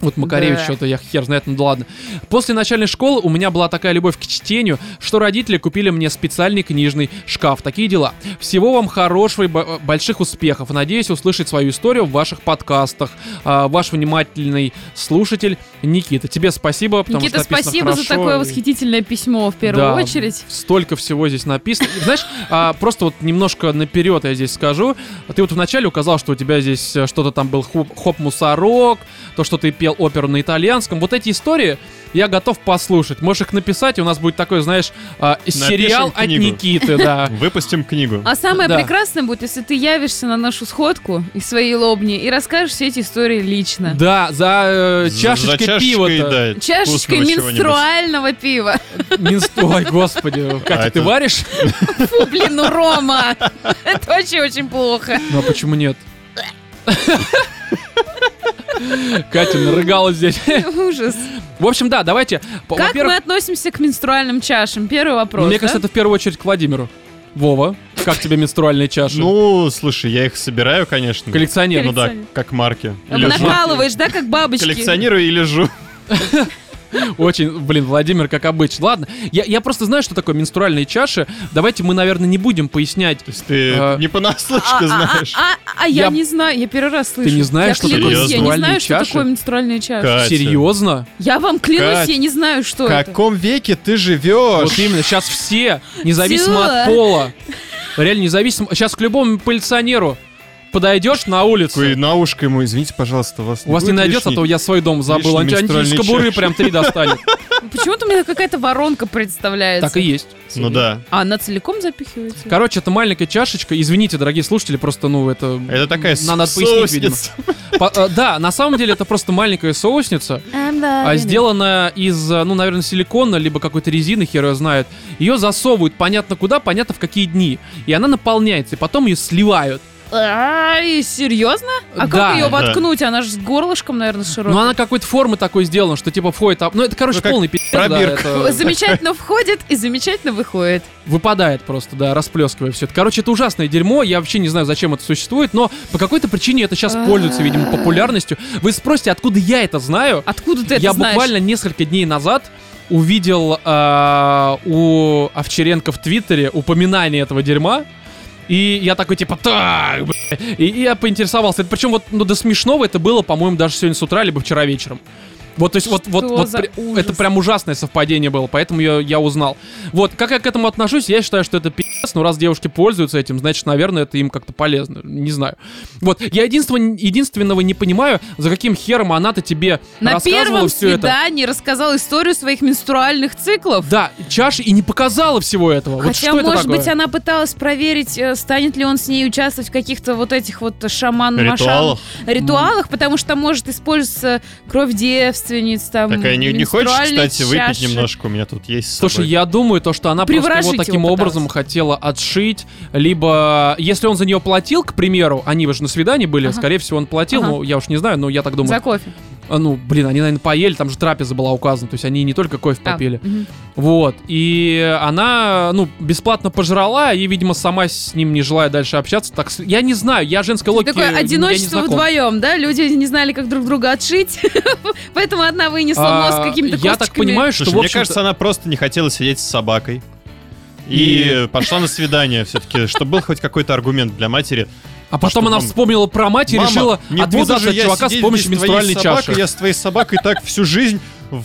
Вот Макаревич Да. что-то, я хер знает, ну да ладно. После начальной школы у меня была такая любовь к чтению, что родители купили мне специальный книжный шкаф. Такие дела. Всего вам хорошего и бо- больших успехов. Надеюсь услышать свою историю в ваших подкастах. А, ваш внимательный слушатель Никита. Тебе спасибо, потому Никита, что спасибо за хорошо такое и- восхитительное письмо в первую Да, очередь. Столько всего здесь написано. И, знаешь, а, просто вот немножко наперед я здесь скажу. Ты вот вначале указал, что у тебя здесь э, что-то там был хоп- хоп-мусорок, то, что ты пел оперу на итальянском. Вот эти истории я готов послушать. Можешь их написать, и у нас будет такой, знаешь, а, сериал от. Никиты, да. *laughs* Выпустим книгу. А самое Да. прекрасное будет, если ты явишься на нашу сходку из своей лобни и расскажешь все эти истории лично. Да, за э, За- чашечкой за чашечкой, пива-то. да, Чашечкой менструального пива. *laughs* Минст- Ой, господи, Катя, А ты это- варишь? *laughs* Фу, блин, ну Рома! Это вообще очень плохо. Ну а почему нет? Катя нарыгалась здесь. *laughs* Ужас. В общем, да, давайте. Как мы относимся к менструальным чашам? Первый вопрос. Мне кажется, это в первую очередь к Владимиру. Вова, как тебе менструальные чаши? Ну, слушай, я их собираю, конечно. Коллекционер. Ну да, как марки. А. Накалываешь, да, как бабочки? Коллекционирую и лежу. *laughs* Очень, блин, Владимир, как обычно. Ладно, я, я просто знаю, что такое менструальные чаши. Давайте мы, наверное, не будем пояснять. То есть ты А. не понаслышке А, а, знаешь. а, а, а я, Я- не знаю, я первый раз слышу. не знаешь, я что такое клянусь, я не менструальные знаю, что чаши? такое менструальные чаши. Катя, Серьезно? Я вам клянусь, Кать, я не знаю, что В это. каком веке ты живешь? Вот именно, сейчас все, независимо Всё. от пола, реально независимо, сейчас к любому полиционеру подойдешь на улицу, Такой на ушко ему, извините, пожалуйста, вас у вас не найдется, а то я свой дом забыл. Он из кобуры прям три достанет. *laughs* Почему-то у меня какая-то воронка представляется. Так и есть. Ну да. А она целиком запихивается? Короче, это маленькая чашечка. Извините, дорогие слушатели, просто, ну, это... Это такая Надо пояснить, видимо. э, Да, на самом деле это просто маленькая соусница, *laughs* а сделанная из, э, ну, наверное, силикона, либо какой-то резины, хер ее знает. Ее засовывают понятно куда, понятно в какие дни. И она наполняется, и потом ее сливают. Ай, серьезно? А Да, как ее да. воткнуть? Она же с горлышком, наверное, широкой. Но она какой-то формы такой сделана, что типа входит... а- Ну, это, короче, Ну, полный пиздец, да, это Замечательно входит и замечательно выходит. выпадает просто, да, расплескивая все это. Короче, это ужасное дерьмо, я вообще не знаю, зачем это существует, но по какой-то причине это сейчас пользуется, видимо, популярностью. Вы спросите, откуда я это знаю? Откуда ты это я знаешь? буквально несколько дней назад увидел э, у Овчаренко в Твиттере упоминание этого дерьма. И я такой, типа, так, бля». И, и я поинтересовался. Причем вот, ну, до смешного это было, по-моему, даже сегодня с утра, либо вчера вечером. Вот, то есть, вот, вот, вот при- это прям ужасное совпадение было, поэтому я, я узнал. Вот, как я к этому отношусь, я считаю, что это пи***ц, но раз девушки пользуются этим, значит, наверное, это им как-то полезно, не знаю. Вот, я единственного, единственного не понимаю, за каким хером она-то тебе На рассказывала первом все это. свидании рассказал историю своих менструальных циклов. Да, чаши и не показала всего этого. вот Хотя, что это может быть, она пыталась проверить, э, станет ли он с ней участвовать в каких-то вот этих вот шаман Ритуалах. ритуалах, потому что может использоваться кровь девственниц, там, Такая, не, не хочешь, кстати, выпить чаши? немножко? У меня тут есть с Слушай, собой. я думаю, то, что она просто его таким его образом хотела отшить, либо если он за нее платил, к примеру, они же на свидании были, Ага. скорее всего, он платил, Ага. ну, я уж не знаю, но я так думаю. За кофе. А, Ну, блин, они, наверное, поели, там же трапеза была указана, то есть они не только кофе А, попили. мгм. Вот, и она, ну, бесплатно пожрала, и, видимо, сама с ним не желая дальше общаться, так, я не знаю, я женской логике Такое я не одиночество вдвоем, да? Люди не знали, как друг друга отшить, *laughs* поэтому одна вынесла мозг А, какими-то Я так понимаю, что, мне кажется, она просто не хотела сидеть с собакой. И, пошла на свидание все-таки, чтобы был хоть какой-то аргумент для матери. А потом она вспомнила про мать и «Мама, решила не отвязаться от чувака с помощью менструальной чаши. Я с твоей собакой так всю жизнь в,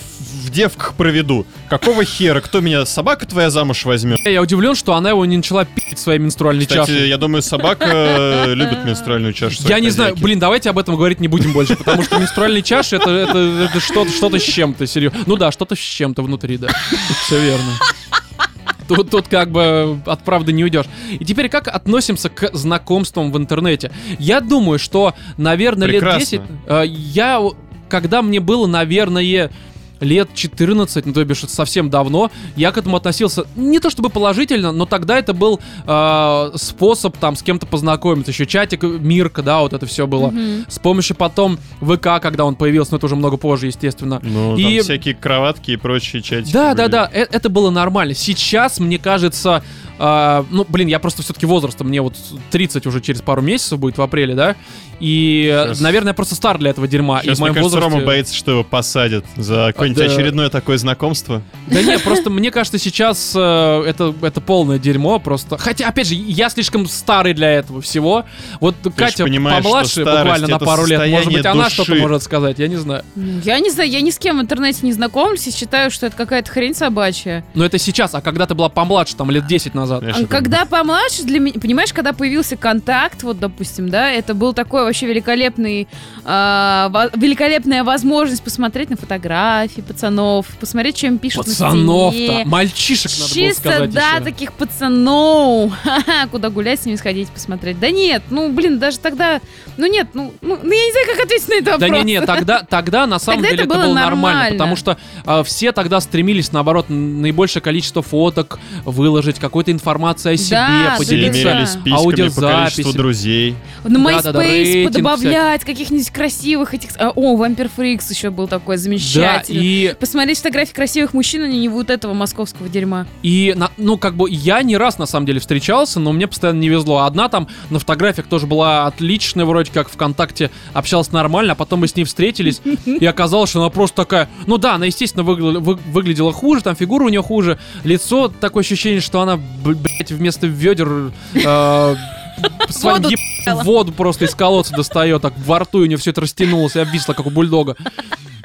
девках проведу. Какого хера? Кто меня, собака твоя замуж возьмет? Я удивлен, что она его не начала пить своей менструальной Кстати, чашей. я думаю, собака э, любит менструальную чашу Я не знаю, блин, давайте об этом говорить не будем больше, потому что менструальные чаши это, это, это что-то, что-то с чем-то, серьезно. Ну да, что-то с чем-то внутри, да. Все верно. Тут, тут как бы от правды не уйдешь. И теперь как относимся к знакомствам в интернете? Я думаю, что, наверное, лет Прекрасно. 10... э, я, когда мне было, наверное, лет 14, ну то бишь это совсем давно, я к этому относился не то чтобы положительно, но тогда это был э, способ там с кем-то познакомиться. Еще чатик Мирка, да, вот это все было. Мгм. С помощью потом ВК, когда он появился, но это уже много позже, естественно. Ну, И- там всякие кроватки и прочие чатики Да, были. да, да, э- это было нормально. Сейчас, мне кажется, а, ну, блин, я просто все-таки возрастом, мне вот 30 уже через пару месяцев будет в апреле, да, и, Сейчас. наверное, я просто стар для этого дерьма. Сейчас, и в моем мне кажется, возрасте... Рома боится, что его посадят за какое-нибудь да. очередное такое знакомство. Да нет, просто мне кажется, сейчас э, это, это полное дерьмо просто. Хотя, опять же, я слишком старый для этого всего. Вот Катя понимаешь, помладше, буквально на пару лет. Может быть, она души. что-то может сказать, я не знаю. Я не знаю, я ни с кем в интернете не знакомлюсь и считаю, что это какая-то хрень собачья. Но это сейчас, а когда ты была помладше, там, лет 10 назад. Знаешь, А Когда помладше, для меня, понимаешь, когда появился контакт, вот, допустим, да, это был такой вообще великолепный, а, во- великолепная возможность посмотреть на фотографии пацанов, посмотреть, им пишут на Пацанов-то, мальчишек надо было Чисто, сказать да, еще. таких пацанов. Ха-ха, Куда гулять с ними сходить, посмотреть. Да нет, ну, блин, даже тогда... Ну нет, ну, ну, ну, я не знаю, как ответить на этот Да вопрос. не-не, тогда, тогда на самом Тогда деле это это было было нормально, нормально. потому что а, все тогда стремились, наоборот, наибольшее количество фоток выложить, какой-то информации о себе, Да, поделиться. да. количеству друзей. На MySpace рейтинг подобавлять каких-нибудь красивых этих... а, О, Vampire Freaks еще был такой Да, замечательный. и, Посмотреть фотографии красивых мужчин, а не вот этого московского дерьма. и на- ну, как бы, я не раз, на самом деле, встречался, но мне постоянно не везло. Одна там на фотографиях тоже была отличная, вроде как ВКонтакте общалась нормально, а потом мы с ней встретились, *laughs* и оказалось, что она просто такая... Ну да, она, естественно, вы- выглядела хуже, там фигура у нее хуже, лицо, такое ощущение, что она, блядь, вместо ведер... э, *laughs* Воду ебаную воду просто из колодца достает, так во рту у нее все это растянулось и обвисло, как у бульдога.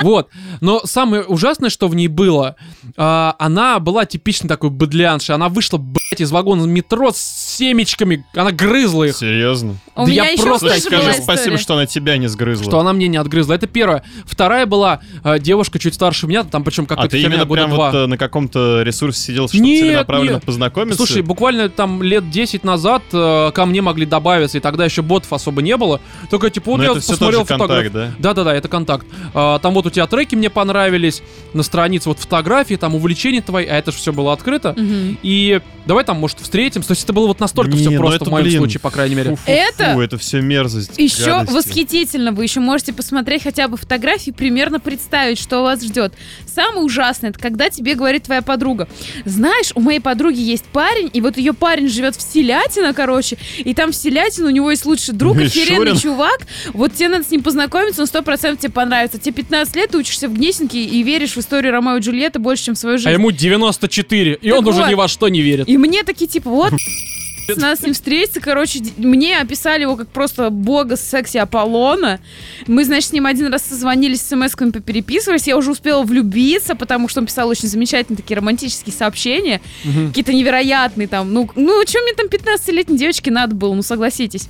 Вот. Но самое ужасное, что в ней было, а, она была типичной такой быдляншей. Она вышла, блядь, из вагона метро с семечками. Она грызла их. Серьезно? А У Да меня я еще просто хуже Скажи была спасибо, история. что она тебя не сгрызла. Что она мне не отгрызла. Это первое. Вторая была э, девушка чуть старше меня, там причем а какая-то ты именно года прям два. вот э, на каком-то ресурсе сидел, чтобы Нет, целенаправленно нет. познакомиться? Слушай, буквально там лет 10 назад э, ко мне могли добавиться, и тогда еще ботов особо не было. Только типа, вот Но я Ну, это все посмотрел фотографию. контакт, да? Да-да-да, это контакт. А, там вот у тебя треки мне понравились, на странице вот фотографии, там увлечения твои, а это же все было открыто. Мгм. И давай там, может, встретимся. То есть это было вот настолько Не, все ну просто это, в моем блин. случае, по крайней мере. Фу-фу-фу, Это это все мерзость. Еще гадости. восхитительно, вы еще можете посмотреть хотя бы фотографии, примерно представить, что вас ждет. Самое ужасное, это когда тебе говорит твоя подруга, знаешь, у моей подруги есть парень, и вот ее парень живет в Селятино, короче, и там в Селятино у него есть лучший друг, Мишурин. охеренный чувак, вот тебе надо с ним познакомиться, он сто процентов тебе понравится. Тебе 15 лет, ты учишься в Гнесинке и веришь в историю Ромео и Джульетты больше, чем в свою А жизнь. ему 94, и Так он уже вот. ни во что не верит. И мне такие, типа, вот, *laughs* надо с ним встретиться, короче, мне описали его как просто бога секси Аполлона. Мы, значит, с ним один раз созвонились, смс-ками попереписывались, я уже успела влюбиться, потому что он писал очень замечательные такие романтические сообщения, Мгм. какие-то невероятные там, ну, ну, что мне там 15-летней девочке надо было, ну, согласитесь.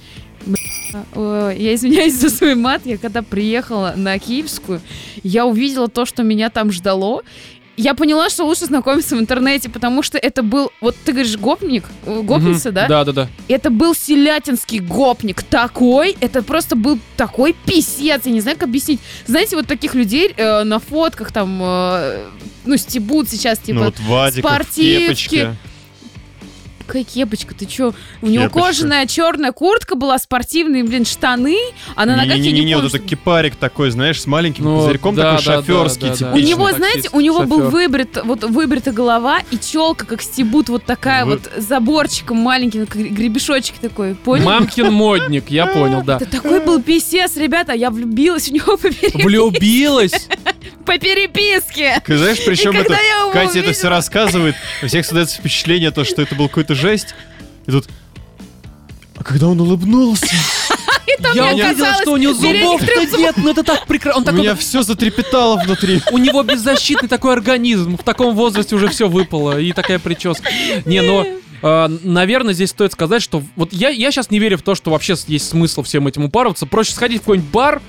Я извиняюсь за свой мат, я когда приехала на Киевскую, я увидела то, что меня там ждало, я поняла, что лучше знакомиться в интернете, потому что это был, вот ты говоришь, гопник, э, гопница, Мгм. да? Да-да-да. Это был селятинский гопник такой, это просто был такой писец, я не знаю, как объяснить. Знаете, вот таких людей э, на фотках там, э, ну, стебут сейчас, типа, Ну вот Вадик в спортивки. кепочке. Какая кепочка, ты чё? У него Кепочка. кожаная черная куртка была, спортивные, блин, штаны, а на ногах я не Не-не-не, помню, вот это кипарик такой, знаешь, с маленьким Ну, козырьком, да, такой да, шоферский, да, да. У него, таксист, знаете, у него был шофёр. выбрит, вот выбрита голова и челка, как стебут, вот такая Вы- вот заборчиком маленьким, как гребешочек такой, понял? Мамкин модник, я понял, да. Это такой был писец, ребята, я влюбилась в него *laughs* Влюбилась? По переписке. Ты знаешь, причем это... когда я его Катя это увидела- все рассказывает, у всех создается впечатление, то, что это был какой-то жесть. И тут... А когда он улыбнулся, *laughs* Я увидела, что у него зубов-то нет, ну это так прекрасно. Он у такой меня все затрепетало внутри. У него беззащитный такой организм. В таком возрасте уже все выпало. И такая прическа. Не, но... э, наверное, здесь стоит сказать, что вот я, я сейчас не верю в то, что вообще есть смысл всем этим упарываться. Проще сходить в какой-нибудь бар,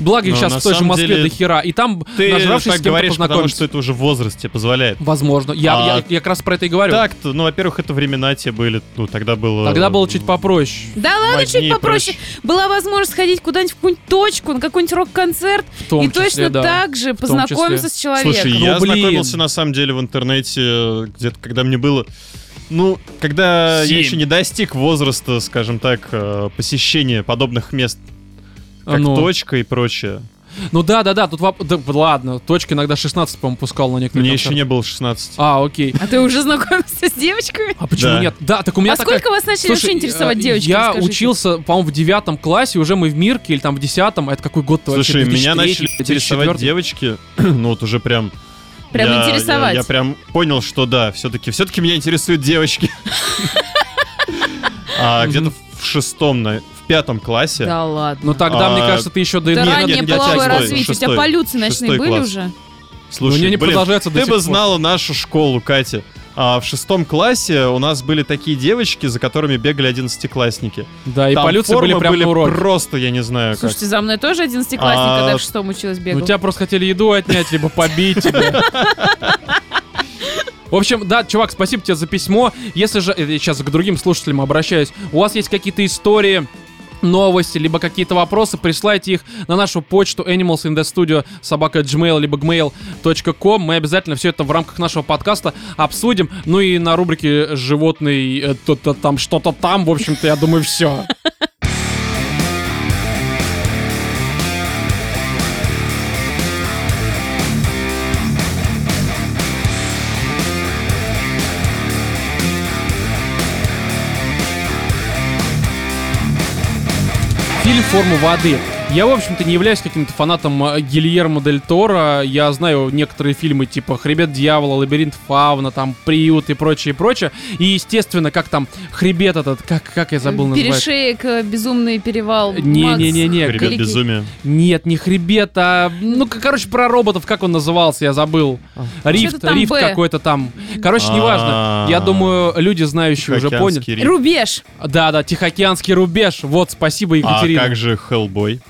благо их Но сейчас в той же Москве деле до хера, и там, Ты нажравшись, так с говоришь, потому что это уже возраст тебе позволяет. Возможно. Я, А- я, я как раз про это и говорю. Так-то, ну, во-первых, это времена те были, ну, тогда было... Тогда было чуть попроще. Да ладно, чуть попроще. проще. Была возможность сходить куда-нибудь в какую-нибудь точку, на какой-нибудь рок-концерт, и числе, точно да. так же числе. познакомиться с человеком. Слушай, Ну, я блин. знакомился на самом деле в интернете э, где-то, когда мне было... Ну, когда Семь. я еще не достиг возраста, скажем так, э, посещения подобных мест, как ну. точка и прочее. Ну да, да, да, тут воп- да, ладно, точка иногда 16, по-моему, пускал на некоторые Мне еще концерты. не было 16. А, окей. А ты уже знакомился с девочками? А почему Да. нет? Да, так у меня А такая... сколько вас начали вообще Слушай, интересовать э, девочки? Я расскажите? учился, по-моему, в девятом классе, уже мы в Мирке, или там в десятом. А Это какой год вообще? Слушай, меня 2003, начали интересовать 2004? девочки, *clears throat* ну вот уже прям... Прям я- интересовать. Я, я прям понял, что да, все-таки, все-таки меня интересуют девочки. *laughs* А где-то в шестом, на- в пятом классе. Да ладно. Ну тогда, А, мне кажется, ты еще до Это раннее половое развитие. У тебя полюции ночные были уже? Слушай, Ну, не блин, продолжается до ты сих бы пор. знала нашу школу, Катя. А в шестом классе у нас были такие девочки, за которыми бегали одиннадцатиклассники. Да, и Там полюции были прям на уроке. просто, я не знаю как. Слушайте, за мной тоже одиннадцатиклассник, А, когда я в шестом училась Ну, бегал. тебя просто хотели еду отнять, либо побить тебя. В общем, да, чувак, спасибо тебе за письмо. Если же, э, сейчас к другим слушателям обращаюсь, у вас есть какие-то истории, новости, либо какие-то вопросы, присылайте их на нашу почту animalsinthestudio собака gmail, либо gmail.com. Мы обязательно все это в рамках нашего подкаста обсудим. Ну и на рубрике «Животный э, то-то там, что-то там», в общем-то, я думаю, все. «Форма воды». Я, в общем-то, не являюсь каким-то фанатом э, Гильермо Дель Торо. Я знаю некоторые фильмы типа «Хребет дьявола», «Лабиринт фауна», там «Приют» и прочее, и прочее. И, естественно, как там хребет этот, как, как я забыл назвать? Перешеек, э, безумный перевал. Не-не-не-не, Макс, Ребят, великий. безумие. Нет, не хребет, а... Ну, короче, про роботов, как он назывался, я забыл. Рифт, там рифт «Б». какой-то там. Короче, неважно. Я А. думаю, люди, знающие, уже поняли. Рубеж. Да-да, Тихоокеанский рубеж. Вот, спасибо, А Екатерина. как же Хеллбой?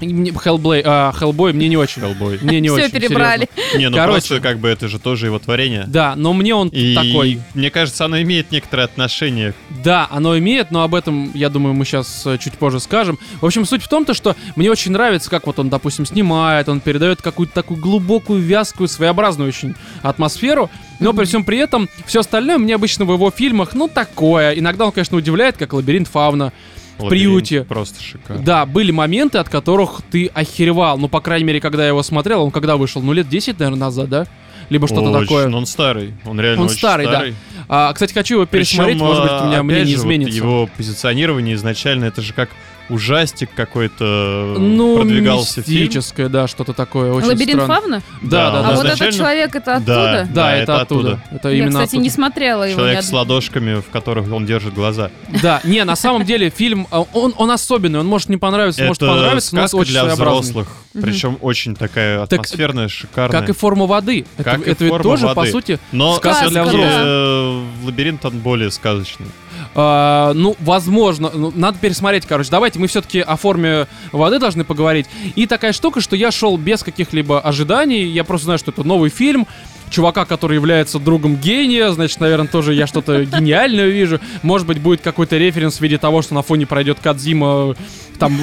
Хеллблей, а, Хеллбой мне не очень. Хеллбой. Мне не Все очень. перебрали. Не, ну Короче. просто как бы это же тоже его творение. Да, но мне он И такой. мне кажется, оно имеет некоторое отношение. Да, оно имеет, но об этом, я думаю, мы сейчас чуть позже скажем. В общем, суть в том, то, что мне очень нравится, как вот он, допустим, снимает, он передает какую-то такую глубокую, вязкую, своеобразную очень атмосферу. Но при всем при этом, все остальное мне обычно в его фильмах, ну, такое. Иногда он, конечно, удивляет, как «Лабиринт фауна». В Лабиринт приюте. Просто шикарно. Да, были моменты, от которых ты охеревал. Ну, по крайней мере, когда я его смотрел, он когда вышел? Ну, лет 10, наверное, назад, да? Либо что-то Очень, такое. он старый. Он реально Он очень старый, да. А, кстати, хочу его пересмотреть, Причем, может быть, у меня а, мнение вот изменится. его позиционирование изначально, это же как ужастик какой-то Ну, продвигался фильм. мистическое, да, что-то такое очень Лабиринт странное. фавна? Да, да, А да. вот этот человек, это Да. оттуда? Да, это это оттуда. оттуда. Это Я, именно кстати, оттуда. не смотрела его. Человек ни с ладошками, в которых он держит глаза. Да, не, на самом деле фильм, а, он, он особенный, он может не понравиться, может это понравиться, но очень для взрослых. Причем очень такая Так, атмосферная, шикарная. Как и форма воды. Это, Как и это ведь тоже, по воды. сути, Но Сказка, всё-таки, да. э, лабиринт он более сказочный. А, ну, возможно, ну, надо пересмотреть, короче. Давайте мы все-таки о форме воды должны поговорить. И такая штука, что я шел без каких-либо ожиданий. Я просто знаю, что это новый фильм. Чувака, который является другом гения, значит, наверное, тоже я что-то *laughs* гениальное вижу. Может быть, будет какой-то референс в виде того, что на фоне пройдет Кадзима, там,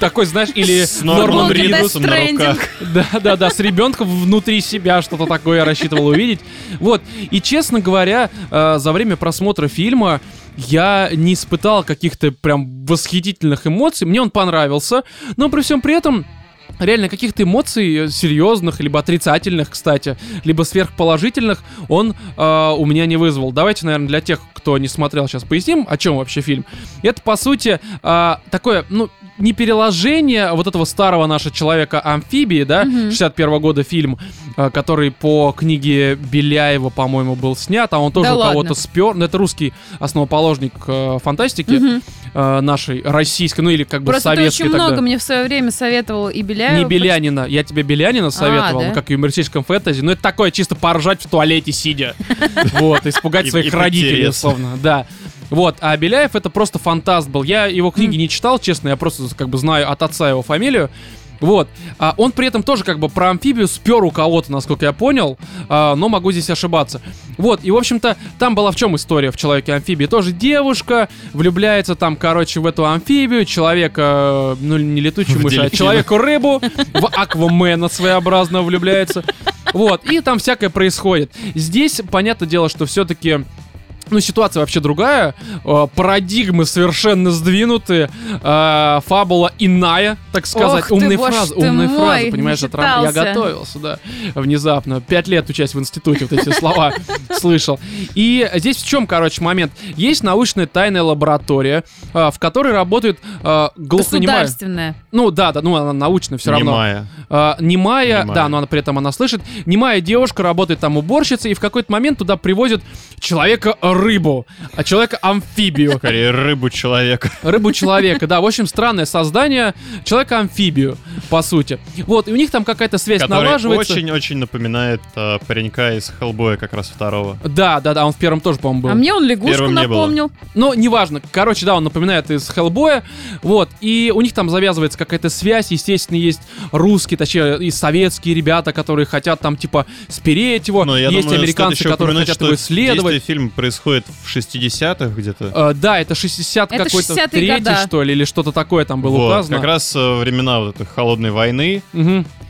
такой, знаешь, или С Норман Ридусом на руках. Да, да, да, с ребенком внутри себя что-то такое я рассчитывал увидеть. Вот. И честно говоря, э, за время просмотра фильма я не испытал каких-то прям восхитительных эмоций. Мне он понравился, но при всем при этом реально каких-то эмоций э, серьезных, либо отрицательных, кстати, либо сверхположительных он э, у меня не вызвал. Давайте, наверное, для тех, кто не смотрел, сейчас поясним, о чем вообще фильм. Это, по сути, э, такое, ну, не переложение вот этого старого нашего человека-амфибии, да, 61 года фильм, э, который по книге Беляева, по-моему, был снят, а он тоже Да у кого-то спер. Ну, это русский основоположник э, фантастики Мгм. Э, нашей российской, ну или как бы Просто советской очень тогда. много мне в свое время советовал и Беляева. Не Белянина. Я тебе Белянина советовал, да? ну, как и в юмористическом фэнтези. Но это такое чисто поржать в туалете сидя. *laughs* Вот, испугать своих родителей, условно. Да. Вот, а Беляев это просто фантаст был. Я его книги не читал, честно, я просто как бы знаю от отца его фамилию. Вот. А он при этом тоже как бы про амфибию спер у кого-то, насколько я понял, а, но могу здесь ошибаться. Вот, и в общем-то, там была в чем история в Человеке-амфибии? Тоже девушка влюбляется там, короче, в эту амфибию, человека, ну не летучую мышь, а человеку-рыбу, в Аквамена своеобразно влюбляется. Вот, и там всякое происходит. Здесь, понятное дело, что все-таки ну, ситуация вообще другая, э, парадигмы совершенно сдвинуты, э, фабула иная, так сказать. Ох ты, умные боже фразы, ты умные мой, фразы, понимаешь, рам- я готовился, да, внезапно. Пять лет учась в институте, вот эти слова *laughs* слышал. И здесь в чем, короче, момент? Есть научная тайная лаборатория, э, в которой работают э, глухонемая. Государственная. Ну да, да, ну она научная все равно. Немая. А, немая, да, но она при этом она слышит. Немая девушка работает там уборщицей, и в какой-то момент туда привозят человека-рыбу, а человека-амфибию. Скорее, рыбу человека. Рыбу-человека, да. В общем, странное создание человека-амфибию, по сути. Вот, и у них там какая-то связь Который налаживается. очень-очень напоминает э, паренька из Хеллбоя как раз второго. Да, да, да, он в первом тоже, по-моему, был. А мне он лягушку Первым не было. напомнил. Ну, неважно. Короче, да, он напоминает из Хеллбоя. Вот. И у них там завязывается какая-то связь. Естественно, есть русские, точнее, и советские ребята, которые хотят там, типа, спереть его. Но я есть думаю, американцы, стоит еще которые упомянуть, хотят что его исследовать. Действие фильма происходит в 60-х где-то. Э, да, это 60 Это какой-то 60-е третий, года. что ли, или что-то такое там было Вот, указано. как раз э, времена вот этой холодной войны.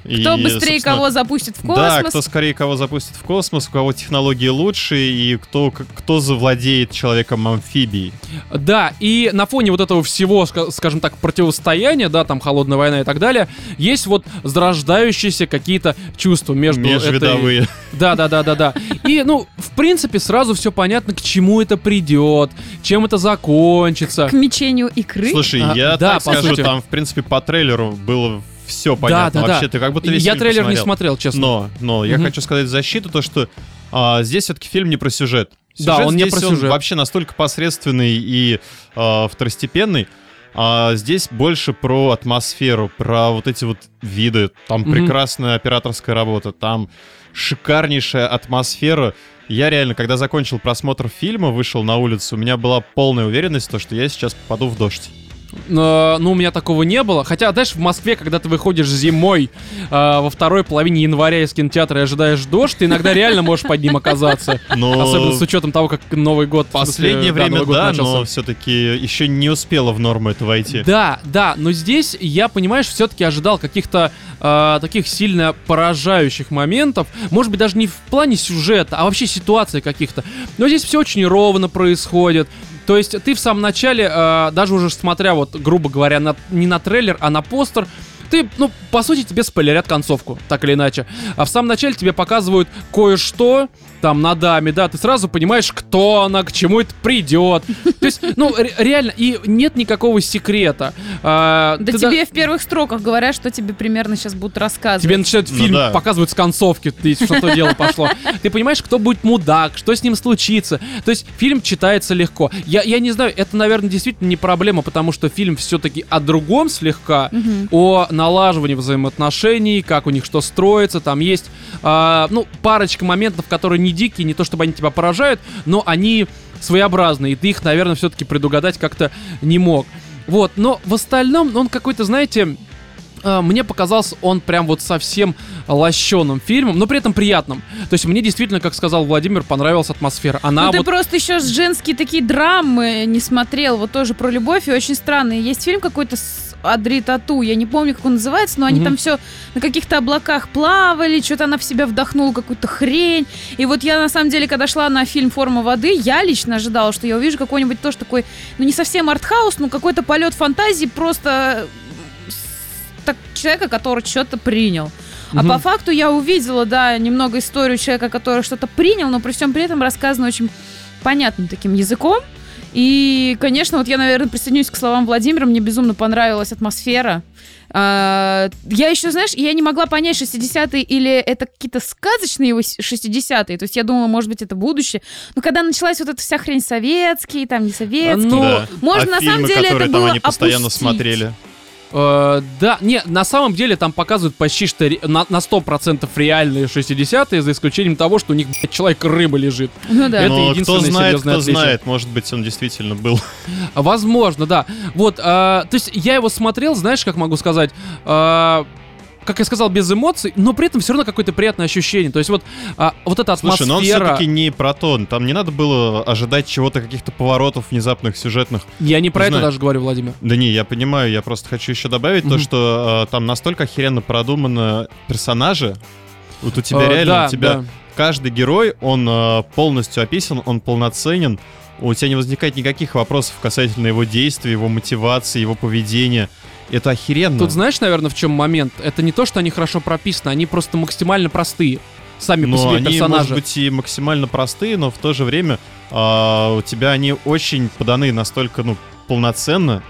Мгм. И, Кто быстрее кого запустит в Да, космос. кто скорее кого запустит в космос, у кого технологии лучше, и кто, кто завладеет человеком амфибией. Да, и на фоне вот этого всего, ска- скажем так, противостояния, да, там холодная война и так далее, есть вот зарождающиеся какие-то чувства между этой... Межвидовые. Да, да, да, да, да. И, ну, в принципе, сразу все понятно, к чему это придет, чем это закончится. К мечению икры. Слушай, А, я да, так скажу, сути. там, в принципе, по трейлеру было все понятно. да, да. Вообще, ты как будто весь Я трейлер не посмотрел. смотрел, честно. Но, но я Мгм. хочу сказать защиту то, что а, здесь все-таки фильм не про сюжет. Да, Сюжет он не здесь, про он сюжет. вообще настолько посредственный и а, второстепенный. А здесь больше про атмосферу, про вот эти вот виды. Там Мгм. прекрасная операторская работа, там шикарнейшая атмосфера. Я реально, когда закончил просмотр фильма, вышел на улицу, у меня была полная уверенность, то, что я сейчас попаду в дождь. Ну, у меня такого не было. Хотя, знаешь, в Москве, когда ты выходишь зимой э, во второй половине января из кинотеатра и ожидаешь дождь, ты иногда реально можешь под ним оказаться. Но Особенно с учетом того, как Новый год... смысле, Последнее да, время, Новый год да, начался. но все-таки еще не успела в норму это войти. Да, да, но здесь я, понимаешь, все-таки ожидал каких-то э, таких сильно поражающих моментов. Может быть, даже не в плане сюжета, а вообще ситуации каких-то. Но здесь все очень ровно происходит. То есть ты в самом начале, э, даже уже смотря вот, грубо говоря, на- не на трейлер, а на постер, ты, ну, по сути, тебе спойлерят концовку, так или иначе. А в самом начале тебе показывают кое-что, там, на даме, да, ты сразу понимаешь, кто она, к чему это придет. *laughs* То есть, ну, ре- реально, и нет никакого секрета. А, Да тебе в первых строках говорят, что тебе примерно сейчас будут рассказывать. Тебе начинают Ну фильм да. показывать с концовки, что-то дело пошло. Ты понимаешь, кто будет мудак, что с ним случится. То есть фильм читается легко. Я, я не знаю, это, наверное, действительно не проблема, потому что фильм все-таки о другом слегка, Мгм. о налаживании взаимоотношений, как у них что строится. Там есть, а, ну, парочка моментов, которые не дикие, не то чтобы они тебя поражают, но они своеобразные, и ты их, наверное, все-таки предугадать как-то не мог. Вот, но в остальном он какой-то, знаете, а, мне показался он прям вот совсем лощеным фильмом, но при этом приятным. То есть мне действительно, как сказал Владимир, понравилась атмосфера. Она Ну, ты вот... просто еще женские такие драмы не смотрел, вот тоже про любовь, и очень странные. Есть фильм какой-то с Адри Тату, я не помню, как он называется, но они Мгм. там все на каких-то облаках плавали, что-то она в себя вдохнула какую-то хрень. И вот я, на самом деле, когда шла на фильм «Форма воды», я лично ожидала, что я увижу какой-нибудь тоже такой, ну, не совсем артхаус, но какой-то полет фантазии просто с- так, человека, который что-то принял. А Мгм. по факту я увидела, да, немного историю человека, который что-то принял, но при всем при этом рассказано очень понятным таким языком. И, конечно, вот я, наверное, присоединюсь к словам Владимира, мне безумно понравилась атмосфера. А, Я еще, знаешь, я не могла понять, 60-е или это какие-то сказочные его с- 60-е. То есть я думала, может быть, это будущее. Но когда началась вот эта вся хрень советские, там не советские. Ну, Да. можно, а на самом фильмы, деле, это которые там было они постоянно опустить. смотрели. Э, да, не, на самом деле там показывают почти что ре- на, на 100% реальные 60-е, за исключением того, что у них, блядь, человек-рыба лежит. Ну да. Это Но кто единственное знает, серьезное кто отличие. знает, может быть, он действительно был. Возможно, да. Вот, а, то есть я его смотрел, знаешь, как могу сказать, а, как я сказал, без эмоций, но при этом все равно какое-то приятное ощущение. То есть вот, а, вот эта атмосфера... Слушай, но он все-таки не про то. Там не надо было ожидать чего-то, каких-то поворотов внезапных, сюжетных. Я не про Не это знаю. даже говорю, Владимир. Да не, я понимаю, я просто хочу еще добавить то, Мгм. что э, там настолько охеренно продуманы персонажи. Вот у тебя Э, реально, да, у тебя да. каждый герой, он э, полностью описан, он полноценен. У тебя не возникает никаких вопросов касательно его действий, его мотивации, его поведения. Это охеренно. Тут знаешь, наверное, в чем момент? Это не то, что они хорошо прописаны, они просто максимально простые. Сами по но себе они, персонажи. может быть, и максимально простые, но в то же время а, у тебя они очень поданы настолько, ну, полноценно.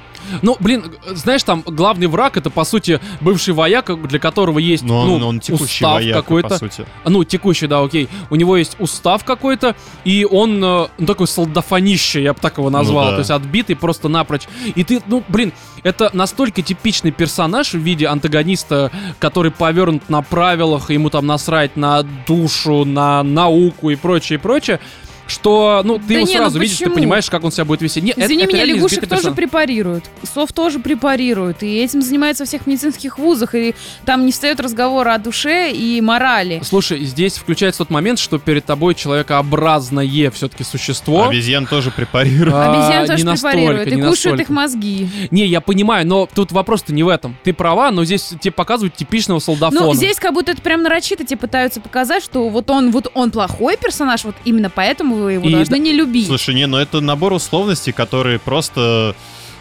Ну, блин, знаешь, там главный враг это, по сути, бывший вояка, для которого есть, Но он, ну, он текущий устав какой-то. Ну, текущий, да, окей. У него есть устав какой-то, и он э, ну, такой солдафонище, я бы так его назвал. Ну да. То есть отбитый просто напрочь. И ты, ну, блин, это настолько типичный персонаж в виде антагониста, который повернут на правилах, ему там насрать на душу, на науку и прочее, и прочее. Что, ну, ты Да его не, ну сразу видишь, ты почему? понимаешь, как он себя будет вести. Нет, это- Извини это меня, реально лягушек тоже персонаж. препарируют. Сов тоже препарируют. И этим занимаются во всех медицинских вузах. И там не встает разговор о душе и морали. Слушай, здесь включается тот момент, что перед тобой человекообразное все-таки существо. Обезьян тоже препарируют. А, Обезьян не тоже препарируют. И не кушают настолько. их мозги. Не, я понимаю, но тут вопрос-то не в этом. Ты права, но здесь тебе показывают типичного солдафона. Ну, здесь как будто это прям нарочито тебе пытаются показать, что вот он, вот он плохой персонаж, вот именно поэтому вы его И должны не любить. Слушай, не, ну это набор условностей, которые просто...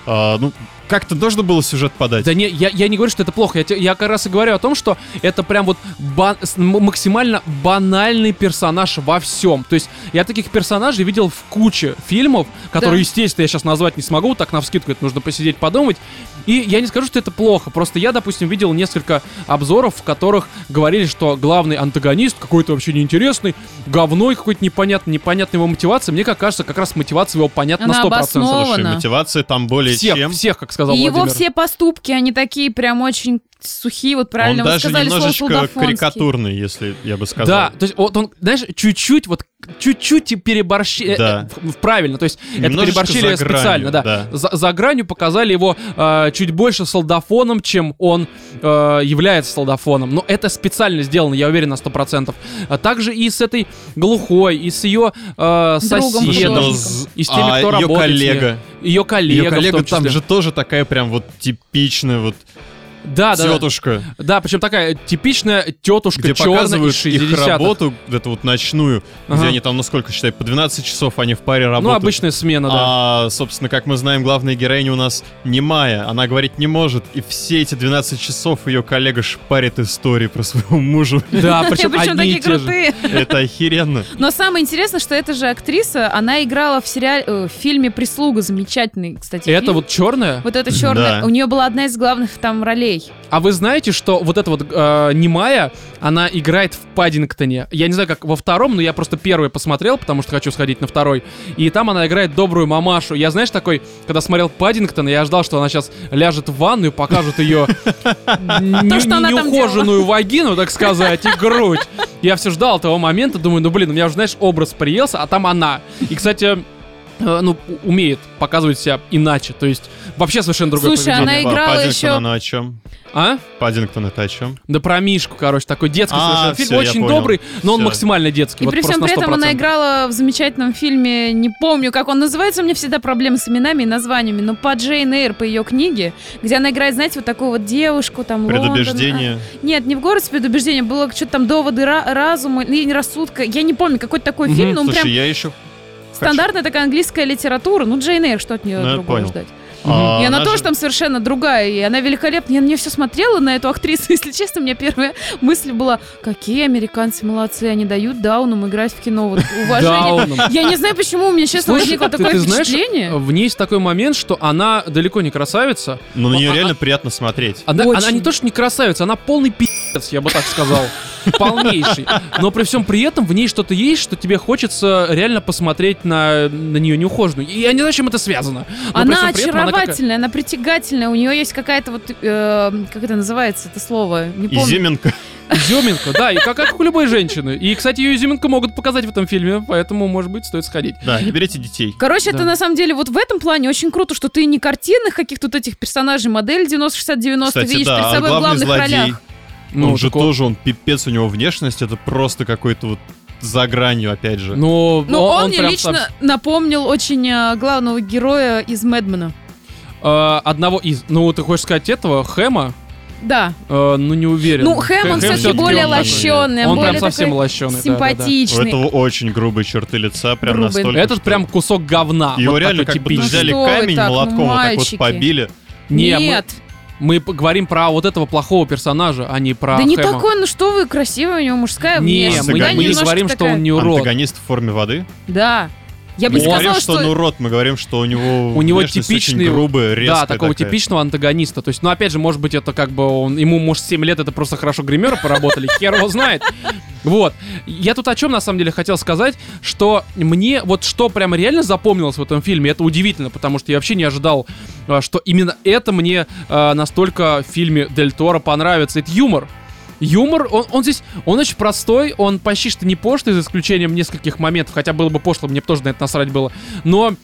а, ну, как-то должно было сюжет подать. Да не, я, я не говорю, что это плохо. Я, я как раз и говорю о том, что это прям вот ба- максимально банальный персонаж во всем. То есть я таких персонажей видел в куче фильмов, которые, Да. естественно, я сейчас назвать не смогу, так на вскидку это нужно посидеть, подумать. И я не скажу, что это плохо. Просто я, допустим, видел несколько обзоров, в которых говорили, что главный антагонист какой-то вообще неинтересный, говной какой-то непонятный, непонятная его мотивация. Мне как кажется, как раз мотивация его понятна Она на 100%. обоснована. Слушай, мотивация там более Всех, чем. всех, как сказал И его Владимир. все поступки, они такие прям очень сухие, вот правильно Он вы даже сказали, немножечко карикатурный, если я бы сказал. Да, то есть вот он, знаешь, чуть-чуть, вот чуть-чуть и переборщили. Да. правильно, то есть это Немножечко переборщили за гранью, специально, да. да. За, за гранью показали его э, чуть больше солдафоном, чем он э, является солдафоном. Но это специально сделано, я уверен на 100%. А также и с этой глухой, и с ее э, соседом, и с теми, а кто ее работает коллега. ее коллега, Ее в коллега там же тоже такая прям вот типичная вот да, да, да. тетушка, Да, причем такая типичная тетушка где показывают их 60-х. работу, эту вот ночную, Ага. где они там, ну сколько, считай, по 12 часов они в паре работают. Ну, обычная смена, да. А, собственно, как мы знаем, главная героиня у нас немая, она говорить не может, и все эти 12 часов ее коллега шпарит истории про своего мужа. *laughs* Да, причем одни и такие те же. крутые. *laughs* Это охеренно. Но самое интересное, что эта же актриса, она играла в сериале, э, в фильме «Прислуга», замечательный, кстати, Это фильм. вот черная? Вот эта черная, Да. у нее была одна из главных там ролей. А вы знаете, что вот эта вот э, немая, она играет в Паддингтоне. Я не знаю, как во втором, но я просто первый посмотрел, потому что хочу сходить на второй. И там она играет добрую мамашу. Я, знаешь, такой, когда смотрел Паддингтона, я ждал, что она сейчас ляжет в ванну и покажет ее неухоженную вагину, так сказать, и грудь. Я все ждал того момента, думаю, ну блин, у меня уже, знаешь, образ приелся, а там она. И, кстати, э, ну, умеет показывать себя иначе, то есть вообще совершенно другое Слушай, поведение. она играла Паддингтон, еще- она о чем? А? Паддингтон это о чем? Да про Мишку, короче, такой детский А, совершенно фильм. всё, я Очень понял. добрый, но он Всё. максимально детский. И вот при всем при этом она 100%. играла в замечательном фильме, не помню, как он называется, у меня всегда проблемы с именами и названиями, но по Джейн Эйр, по ее книге, где она играет, знаете, вот такую вот девушку, там, Лондон, Предубеждение. а, Нет, не в город с предубеждением, было что-то там доводы ра- разума и рассудка. Я не помню, какой-то такой фильм, но он Слушай, прям я еще... стандартная такая английская литература. Ну, Джейн Эйр, что от нее Ну, другого ждать? А, и она, она тоже же- там совершенно другая, и она великолепна. Я на нее все смотрела, на эту актрису, *laughs* если честно, у меня первая мысль была, какие американцы молодцы, они дают даунам играть в кино. Вот уважение. Я не знаю, почему у меня, честно, возникло ты- такое впечатление. В ней есть такой момент, что она далеко не красавица. Но на нее А- реально приятно смотреть. Она, не то, что не красавица, она полный пи***ц, я бы так сказал. *laughs* Полнейший. Но при всем при этом в ней что-то есть, что тебе хочется реально посмотреть на, на нее неухоженную. И я не знаю, чем это связано. Она всем этом она очаровательная, она притягательная, у нее есть какая-то вот, э, как это называется, это слово, не помню. Изюминка. Изюминка, да, и как, как у любой женщины. И, кстати, ее изюминку могут показать в этом фильме, поэтому, может быть, стоит сходить. Да, не берите детей. Короче, Да. это на самом деле вот в этом плане очень круто, что ты не картинных каких-то вот этих персонажей, модель 90-60-90 Кстати, видишь да, перед а собой в главный главных злодей, ролях. Ну, он же такого- тоже, он пипец, у него внешность, это просто какой-то вот за гранью, опять же. Ну, Ну, он, мне прям лично сам- напомнил очень э, главного героя из Мэдмена. Э, одного из... Ну, ты хочешь сказать этого, Хэма? Да. Э, ну, не уверен. Ну, Хэм, он все-таки более он лощеный, Он более прям совсем лощеный, да, да, да. У симпатичный. этого очень грубые черты лица, прям настолько. Этот что- прям кусок говна. Его вот реально как будто типичный. взяли что камень так, ну, молотком, вот так вот побили. Не, мы- Нет. Мы говорим про вот этого плохого персонажа, а не про да не Хэма. такой, ну что вы, красивая у него мужская Не, внешность. мы, Да, мы не говорим, что такая- он не урод. Антагонист в форме воды. Да. Я бы Мы не говорим, сказала, что он урод, мы говорим, что у него У него типичный- очень грубая, резкая Да, такого такая. типичного антагониста. То есть, ну, опять же, может быть, это как бы он, ему, может, 7 лет, это просто хорошо гримеры поработали, хер его знает. Вот. Я тут о чем, на самом деле, хотел сказать, что мне вот что прям реально запомнилось в этом фильме, это удивительно, потому что я вообще не ожидал, а, что именно это мне а, настолько в фильме Дель Торо понравится. Это юмор. Юмор, он, он здесь, он очень простой, он почти что не пошлый, за исключением нескольких моментов, хотя было бы пошло, мне бы тоже на это насрать было. Но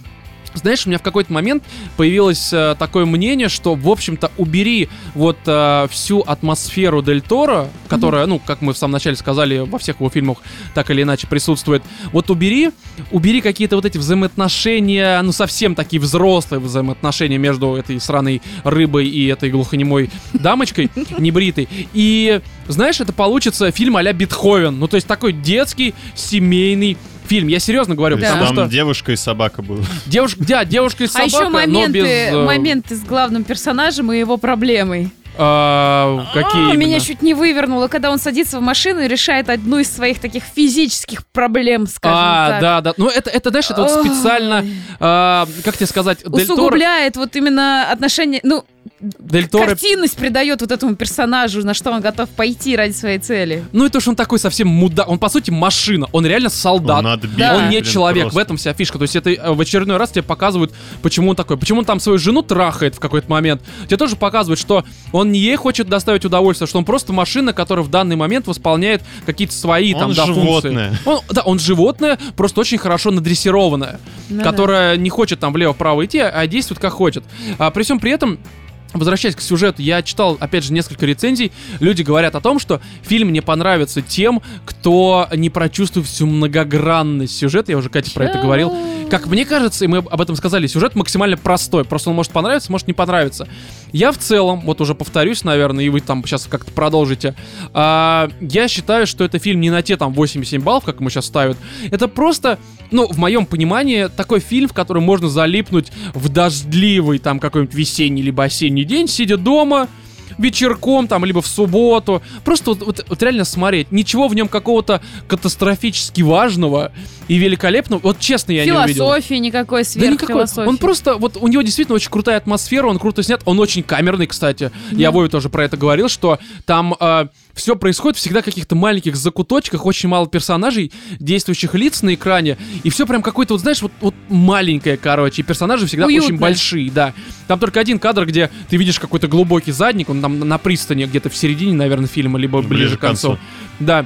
знаешь, у меня в какой-то момент появилось э, такое мнение, что, в общем-то, убери вот э, всю атмосферу Дель Торо, которая, ну, как мы в самом начале сказали, во всех его фильмах так или иначе присутствует. Вот убери, убери какие-то вот эти взаимоотношения, ну, совсем такие взрослые взаимоотношения между этой сраной рыбой и этой глухонемой дамочкой *laughs* небритой. И, знаешь, это получится фильм а-ля Бетховен. Ну, то есть такой детский, семейный фильм. Я серьезно говорю, есть потому там что... девушка и собака была. Девушка, да, девушка и А собака, еще но моменты, без... э, моменты с главным персонажем и его проблемой. а, какие А, меня чуть не вывернуло, когда он садится в машину и решает одну из своих таких физических проблем, скажем А, так. да, да. Ну, это, это, знаешь, это вот специально, а, как тебе сказать, Усугубляет вот именно отношения, ну, Дель Торо картинность придает вот этому персонажу, на что он готов пойти ради своей цели. Ну и то, что он такой совсем мудак. Он, по сути, машина. Он реально солдат. Надо бить, Да. Он не блин, человек, просто. в этом вся фишка. То есть это э, в очередной раз тебе показывают, почему он такой. Почему он там свою жену трахает в какой-то момент. Тебе тоже показывают, что он не ей хочет доставить удовольствие, что он просто машина, которая в данный момент восполняет какие-то свои там Он да, функции. животное. Он, да, он животное, просто очень хорошо надрессированное. Ну да. которая не хочет там влево-вправо идти, а действует как хочет. А, при всем при этом Возвращаясь к сюжету, я читал, опять же, несколько рецензий. Люди говорят о том, что фильм не понравится тем, кто не прочувствует всю многогранность сюжета. Я уже, Катя, про это говорил. Как мне кажется, и мы об этом сказали, сюжет максимально простой. Просто он может понравиться, может не понравиться. Я в целом, вот уже повторюсь, наверное, и вы там сейчас как-то продолжите. а, я считаю, что это фильм не на те там 87 баллов, как ему сейчас ставят. Это просто, ну, в моем понимании, такой фильм, в который можно залипнуть в дождливый там какой-нибудь весенний либо осенний день, сидя дома, вечерком там, либо в субботу. Просто вот, вот- вот реально смотреть. Ничего в нем какого-то катастрофически важного и великолепного. Вот честно, я не увидел. Философии никакой Да никакой. сверхфилософии. Он просто, вот у него действительно очень крутая атмосфера, он круто снят, он очень камерный, кстати. Я Вове тоже про это говорил, что там все происходит всегда в каких-то маленьких закуточках, очень мало персонажей, действующих лиц на экране, и все прям какое-то, вот знаешь, вот, вот маленькое, короче, и персонажи всегда очень Уютное. большие, да. Там только один кадр, где ты видишь какой-то глубокий задник, он там на пристани где-то в середине, наверное, фильма, либо ближе, к концу. Да.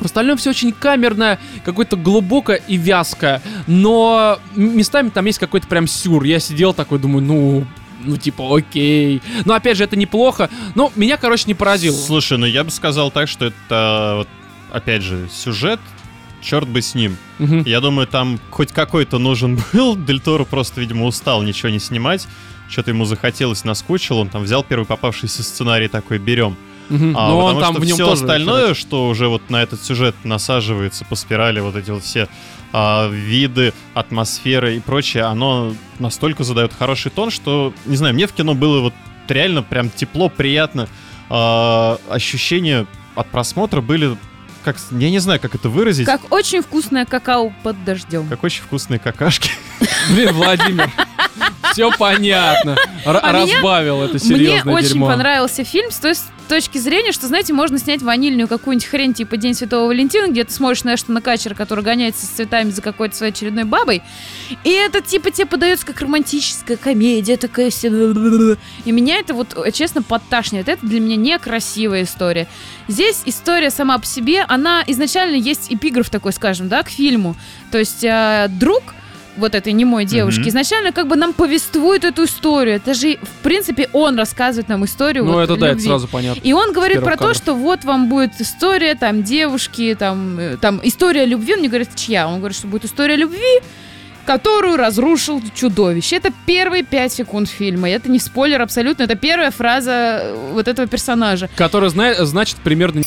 В остальном все очень камерное, какое-то глубокое и вязкое. Но местами там есть какой-то прям сюр. Я сидел такой, думаю, ну, ну типа, окей. Но опять же, это неплохо. Но меня, короче, не поразило. Слушай, ну я бы сказал так, что это, вот, опять же, сюжет, черт бы с ним. Мгм. Я думаю, там хоть какой-то нужен *laughs* был. Дель Торо просто, видимо, устал ничего не снимать. Что-то ему захотелось, наскучил. Он там взял первый попавшийся сценарий такой, берем. Мгм. А, Но он потому там что в нем все тоже. остальное, что уже вот на этот сюжет насаживается по спирали, вот эти вот все а, виды, атмосферы и прочее, оно настолько задает хороший тон, что, не знаю, мне в кино было вот реально прям тепло, приятно. А, ощущения от просмотра были, как, я не знаю, как это выразить, как, Как очень вкусное какао под дождем. очень вкусные какашки. Блин, Владимир. Все понятно. Р- А меня- разбавил это Мне серьезное очень дерьмо. понравился фильм с той с точки зрения, что, знаете, можно снять ванильную какую-нибудь хрень типа День Святого Валентина, где ты смотришь на Эштона Качера, который гоняется с цветами за какой-то своей очередной бабой, и это типа тебе подается как романтическая комедия, такая вся... И меня это вот, э, честно, подташнивает. Это для меня некрасивая история. Здесь история сама по себе, она изначально есть эпиграф такой, скажем, да, к фильму. То есть э, друг вот этой немой девушки, Мгм. изначально как бы нам повествует эту историю. Это же, в принципе, он рассказывает нам историю Ну, вот это да, это любви. сразу понятно. И он говорит про то, кадра. что вот вам будет история, там, девушки, там, э, там, история любви. Он не говорит, чья. Он говорит, что будет история любви. которую разрушил чудовище. Это первые пять секунд фильма. Это не спойлер абсолютно. Это первая фраза э, вот этого персонажа. Который зна- значит примерно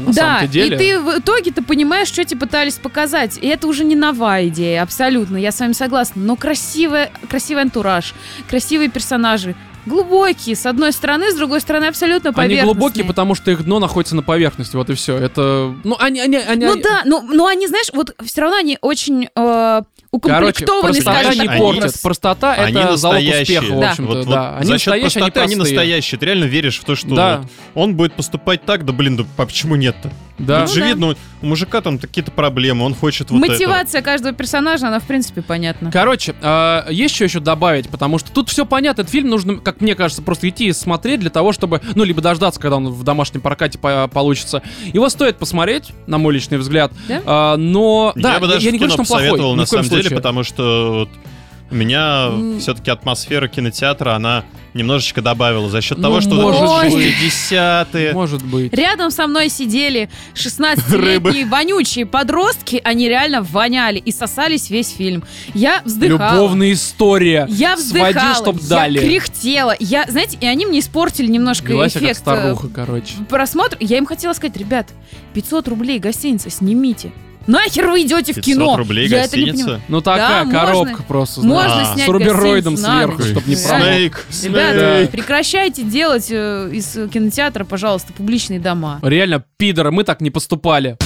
на да, деле. и ты в итоге ты понимаешь, что тебе пытались показать. И это уже не новая идея, абсолютно. Я с вами согласна. Но красивая, красивый антураж, красивые персонажи. Глубокие, с одной стороны, с другой стороны, абсолютно Они поверхностные. глубокие, потому что их дно находится на поверхности, вот и все. Это, ну, они, они, они, Ну они- да, но, но они, знаешь, вот все равно они очень э, Короче, укомплектованы, простота скажем не они- образ. Простота Они это залог настоящие. успеха, в Да. общем-то, Вот, да. вот Они за счет настоящие, они простоты они простые. настоящие. Ты реально веришь в то, что Да. вот он будет поступать так, да блин, да а почему нет-то? Да. Тут же да. видно, у мужика там какие-то проблемы, он хочет вот. Мотивация каждого персонажа, она в принципе понятна. Короче, а, есть что еще добавить, потому что тут все понятно. Этот фильм нужно, как мне кажется, просто идти и смотреть для того, чтобы, ну, либо дождаться, когда он в домашнем прокате по- получится. Его стоит посмотреть, на мой личный взгляд. Да? А, но, да, я бы даже я в не кино говорю, что он плохой. на в самом деле, случае. потому что вот у меня М. все-таки атмосфера кинотеатра, она немножечко добавила за счет Ну, того, что может вот быть. 60-е. Может быть. Рядом со мной сидели 16-летние вонючие подростки, они реально воняли и сосались весь фильм. Я вздыхала. Любовная история. Я Своди, вздыхала, чтоб я дали. кряхтела. Я, знаете, и они мне испортили немножко Велась я как эффект э, старуха, короче. просмотра. Я им хотела сказать, ребят, 500 рублей гостиница снимите. Нахер вы идете в 500 кино? рублей Я это не гостиница. понимаю. Ну такая можно- коробка просто. Можно знаешь, А. снять с рубероидом гостиницу на сверху, ночь. чтобы не Да. Снейк, Ребята, Снейк. прекращайте делать э, из э, кинотеатра, пожалуйста, публичные дома. Реально, пидоры, мы так не поступали.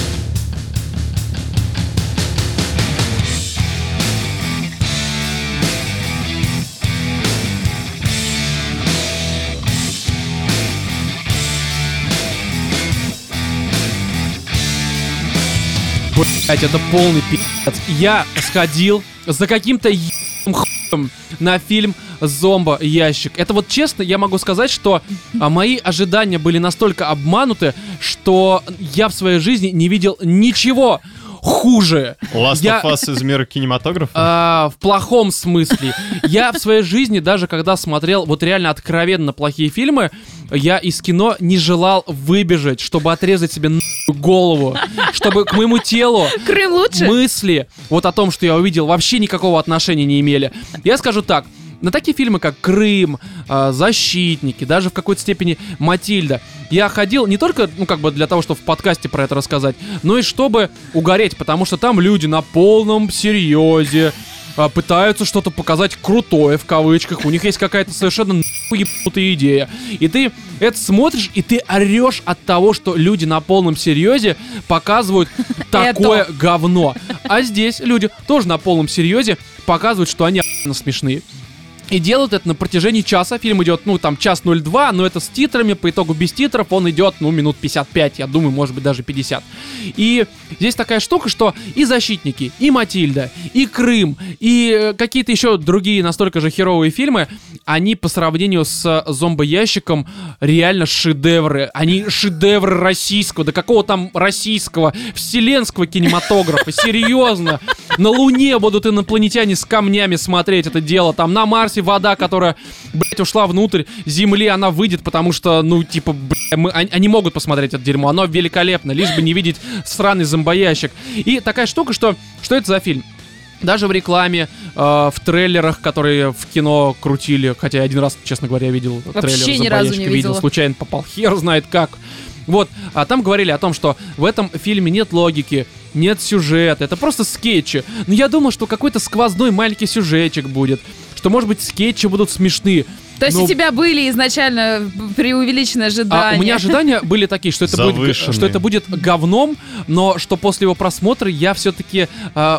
Блять, это полный пи***ц. Я сходил за каким-то ебаным на фильм «Зомбо ящик». Это вот честно, я могу сказать, что а, мои ожидания были настолько обмануты, что я в своей жизни не видел ничего хуже. Last Я- of Us из мира кинематографа. *laughs* А, в плохом смысле. Я в своей жизни, даже когда смотрел вот реально откровенно плохие фильмы, я из кино не желал выбежать, чтобы отрезать себе нахуй голову, чтобы к моему телу Крым лучше? мысли вот о том, что я увидел, вообще никакого отношения не имели. Я скажу так. На такие фильмы, как Крым, а, Защитники, даже в какой-то степени Матильда, я ходил не только, ну, как бы для того, чтобы в подкасте про это рассказать, но и чтобы угореть, потому что там люди на полном серьезе а, пытаются что-то показать крутое, в кавычках, у них есть какая-то совершенно ебанутая идея. И ты это смотришь, и ты орешь от того, что люди на полном серьезе показывают *laughs* такое говно. А здесь люди тоже на полном серьезе показывают, что они смешные. И делают это на протяжении часа. Фильм идет, ну, там, час 02, но это с титрами. По итогу без титров он идет, ну, минут 55, я думаю, может быть, даже 50. И здесь такая штука, что и «Защитники», и «Матильда», и «Крым», и э, какие-то еще другие настолько же херовые фильмы, они по сравнению с «Зомбоящиком» реально шедевры. Они шедевры российского, да какого там российского, вселенского кинематографа, серьезно. На Луне будут инопланетяне с камнями смотреть это дело, там на Марсе вода, которая, блядь, ушла внутрь Земли, она выйдет, потому что, ну, типа, бля, мы, они, они могут посмотреть это дерьмо, оно великолепно, лишь бы не видеть сраный зомбоящик. И такая штука, что, что это за фильм? Даже в рекламе, э, в трейлерах, которые в кино крутили, хотя один раз, честно говоря, видел Вообще трейлер ни разу не видела. случайно попал, хер знает как. Вот, а там говорили о том, что в этом фильме нет логики, нет сюжета, это просто скетчи. Но я думал, что какой-то сквозной маленький сюжетчик будет, что, может быть, скетчи будут смешные. То есть Ну, у тебя были изначально преувеличенные ожидания? А у меня ожидания были такие, что это, будет, что это будет говном, но что после его просмотра я все-таки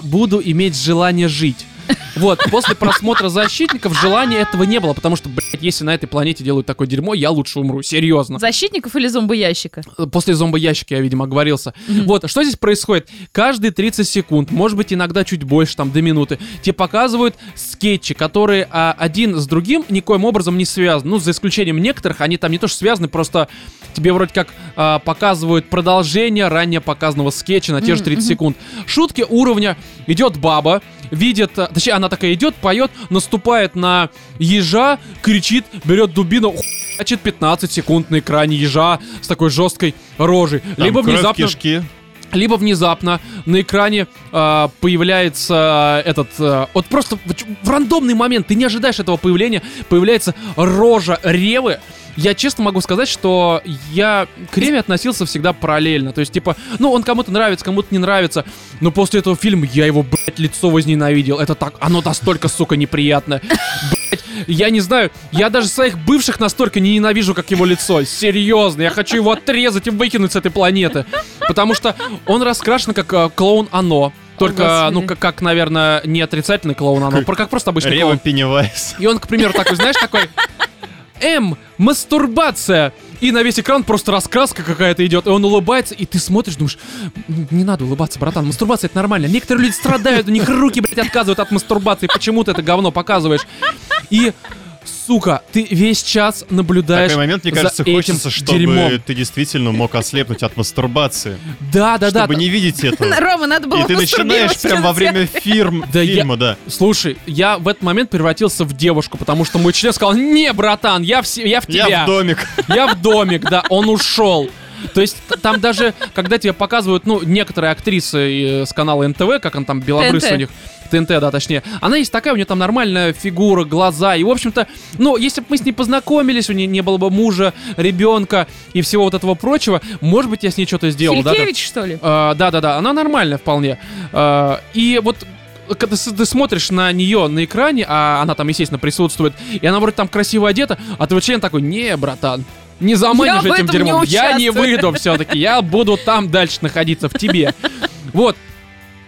буду иметь желание жить. Вот, после просмотра защитников желания этого не было, потому что, блядь, если на этой планете делают такое дерьмо, я лучше умру, серьезно. Защитников или зомбоящика? После зомбоящика я, видимо, оговорился. Вот, что здесь происходит? Каждые 30 секунд, может быть, иногда чуть больше, там, до минуты, тебе показывают скетчи, которые а, один с другим никоим образом не связаны. Ну, за исключением некоторых, они там не то что связаны, просто тебе вроде как а, показывают продолжение ранее показанного скетча на те же 30 секунд. Шутки уровня идет баба, видит, а, точнее, она такая идет, поет, наступает на ежа, кричит, берет дубину, Значит, 15 секунд на экране ежа с такой жесткой рожей. Там Либо внезапно... кишки. либо внезапно на экране э, появляется этот... э, вот просто в, в рандомный момент, ты не ожидаешь этого появления, появляется рожа Ревы. Я честно могу сказать, что я к Реве относился всегда параллельно. То есть, типа, ну, он кому-то нравится, кому-то не нравится. Но после этого фильма я его, блядь, лицо возненавидел. Это так, оно настолько, сука, неприятно. Блядь, я не знаю, я даже своих бывших настолько не ненавижу, как его лицо. Серьезно, я хочу его отрезать и выкинуть с этой планеты. Потому что он раскрашен как э, клоун Оно. Только, Господи. ну, как, как, наверное, не отрицательный клоун Оно, про- как просто обычный Рева клоун. Пеннивайз. И он, к примеру, такой, знаешь, такой... М, мастурбация. И на весь экран просто раскраска какая-то идет, и он улыбается, и ты смотришь, думаешь, «М, не надо улыбаться, братан, мастурбация это нормально. Некоторые люди страдают, у них руки, блядь, отказывают от мастурбации, почему ты это говно показываешь? И, сука, ты весь час В наблюдаешь такой момент, мне кажется, хочется, чтобы дерьмом. ты действительно мог ослепнуть от мастурбации. Да, да, да. чтобы не видеть *laughs* этого. Рома, надо было И ты начинаешь прям во в время фильм, *laughs* Да я- фильма, да. Слушай, я в этот момент превратился в девушку, потому что мой член сказал, не, братан, я в, я в тебя. Я в домик. Я в домик, да, он ушел. То есть там даже, когда тебе показывают, ну, некоторые актрисы э, с канала НТВ, как он там, белобрысый ТНТ. у них, ТНТ, да, точнее, она есть такая, у нее там нормальная фигура, глаза, и, в общем-то, ну, если бы мы с ней познакомились, у нее не было бы мужа, ребенка и всего вот этого прочего, может быть, я с ней что-то сделал, да, да. Что ли? А, Да-да-да, она нормальная вполне. А, И вот когда ты смотришь на нее на экране, а она там, естественно, присутствует, и она вроде там красиво одета, а твой член такой, не, братан, не заманишь Я этим этом не дерьмом. я не участвую». выйду все-таки, я буду там дальше находиться, в тебе. Вот.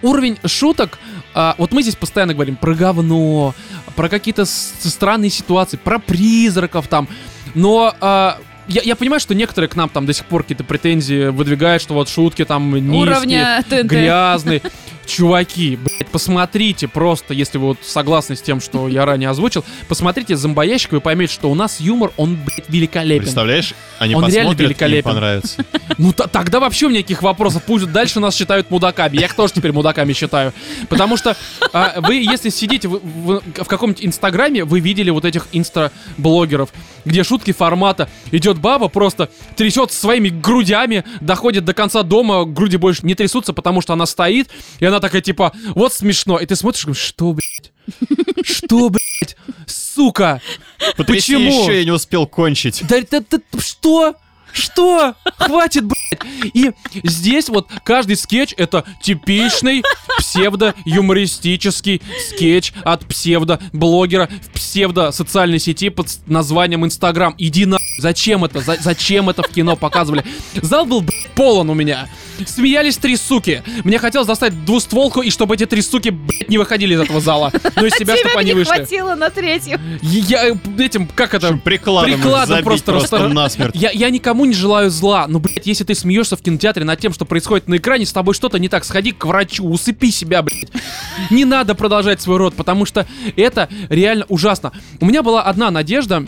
Уровень шуток, а, вот мы здесь постоянно говорим про говно, про какие-то странные ситуации, про призраков там, но а, я, я понимаю, что некоторые к нам там до сих пор какие-то претензии выдвигают, что вот шутки там низкие, Уровня ТНТ. грязный. Чуваки, блядь, посмотрите просто, если вы вот согласны с тем, что я ранее озвучил, посмотрите «Зомбоящик», вы поймете, что у нас юмор, он, блядь, великолепен. Представляешь, они Он реально и им великолепен. понравится. *laughs* Ну, тогда вообще у меня никаких вопросов. Пусть дальше нас считают мудаками. Я их тоже теперь мудаками считаю. Потому что а, вы, если сидите в, в- в каком-нибудь инстаграме, вы видели вот этих инста-блогеров, где шутки формата. Идет баба, просто трясет своими грудями, доходит до конца дома, груди больше не трясутся, потому что она стоит, и она такая, типа, вот смешно. И ты смотришь, говоришь, что, блядь? Что, блядь? Сука! Потряси Почему? еще, я не успел кончить. Да, да, да, что? Что? Хватит, блядь. И здесь вот каждый скетч это типичный псевдо-юмористический скетч от псевдо-блогера в псевдо-социальной сети под названием Инстаграм. Иди на... Зачем это? За- зачем это в кино показывали? Зал был, блядь, полон у меня. Смеялись три суки. Мне хотелось достать двустволку, и чтобы эти три суки, блядь, не выходили из этого зала. Ну, из себя, чтобы они не вышли. хватило на третью. Я этим, как это... Прикладом, Прикладом забить просто просто, расстар- насмерть. Я, я никому не желаю зла, но, блядь, если ты смеешься в кинотеатре над тем, что происходит на экране, с тобой что-то не так, сходи к врачу, усыпи себя, блядь. Не надо продолжать свой род, потому что это реально ужасно. У меня была одна надежда,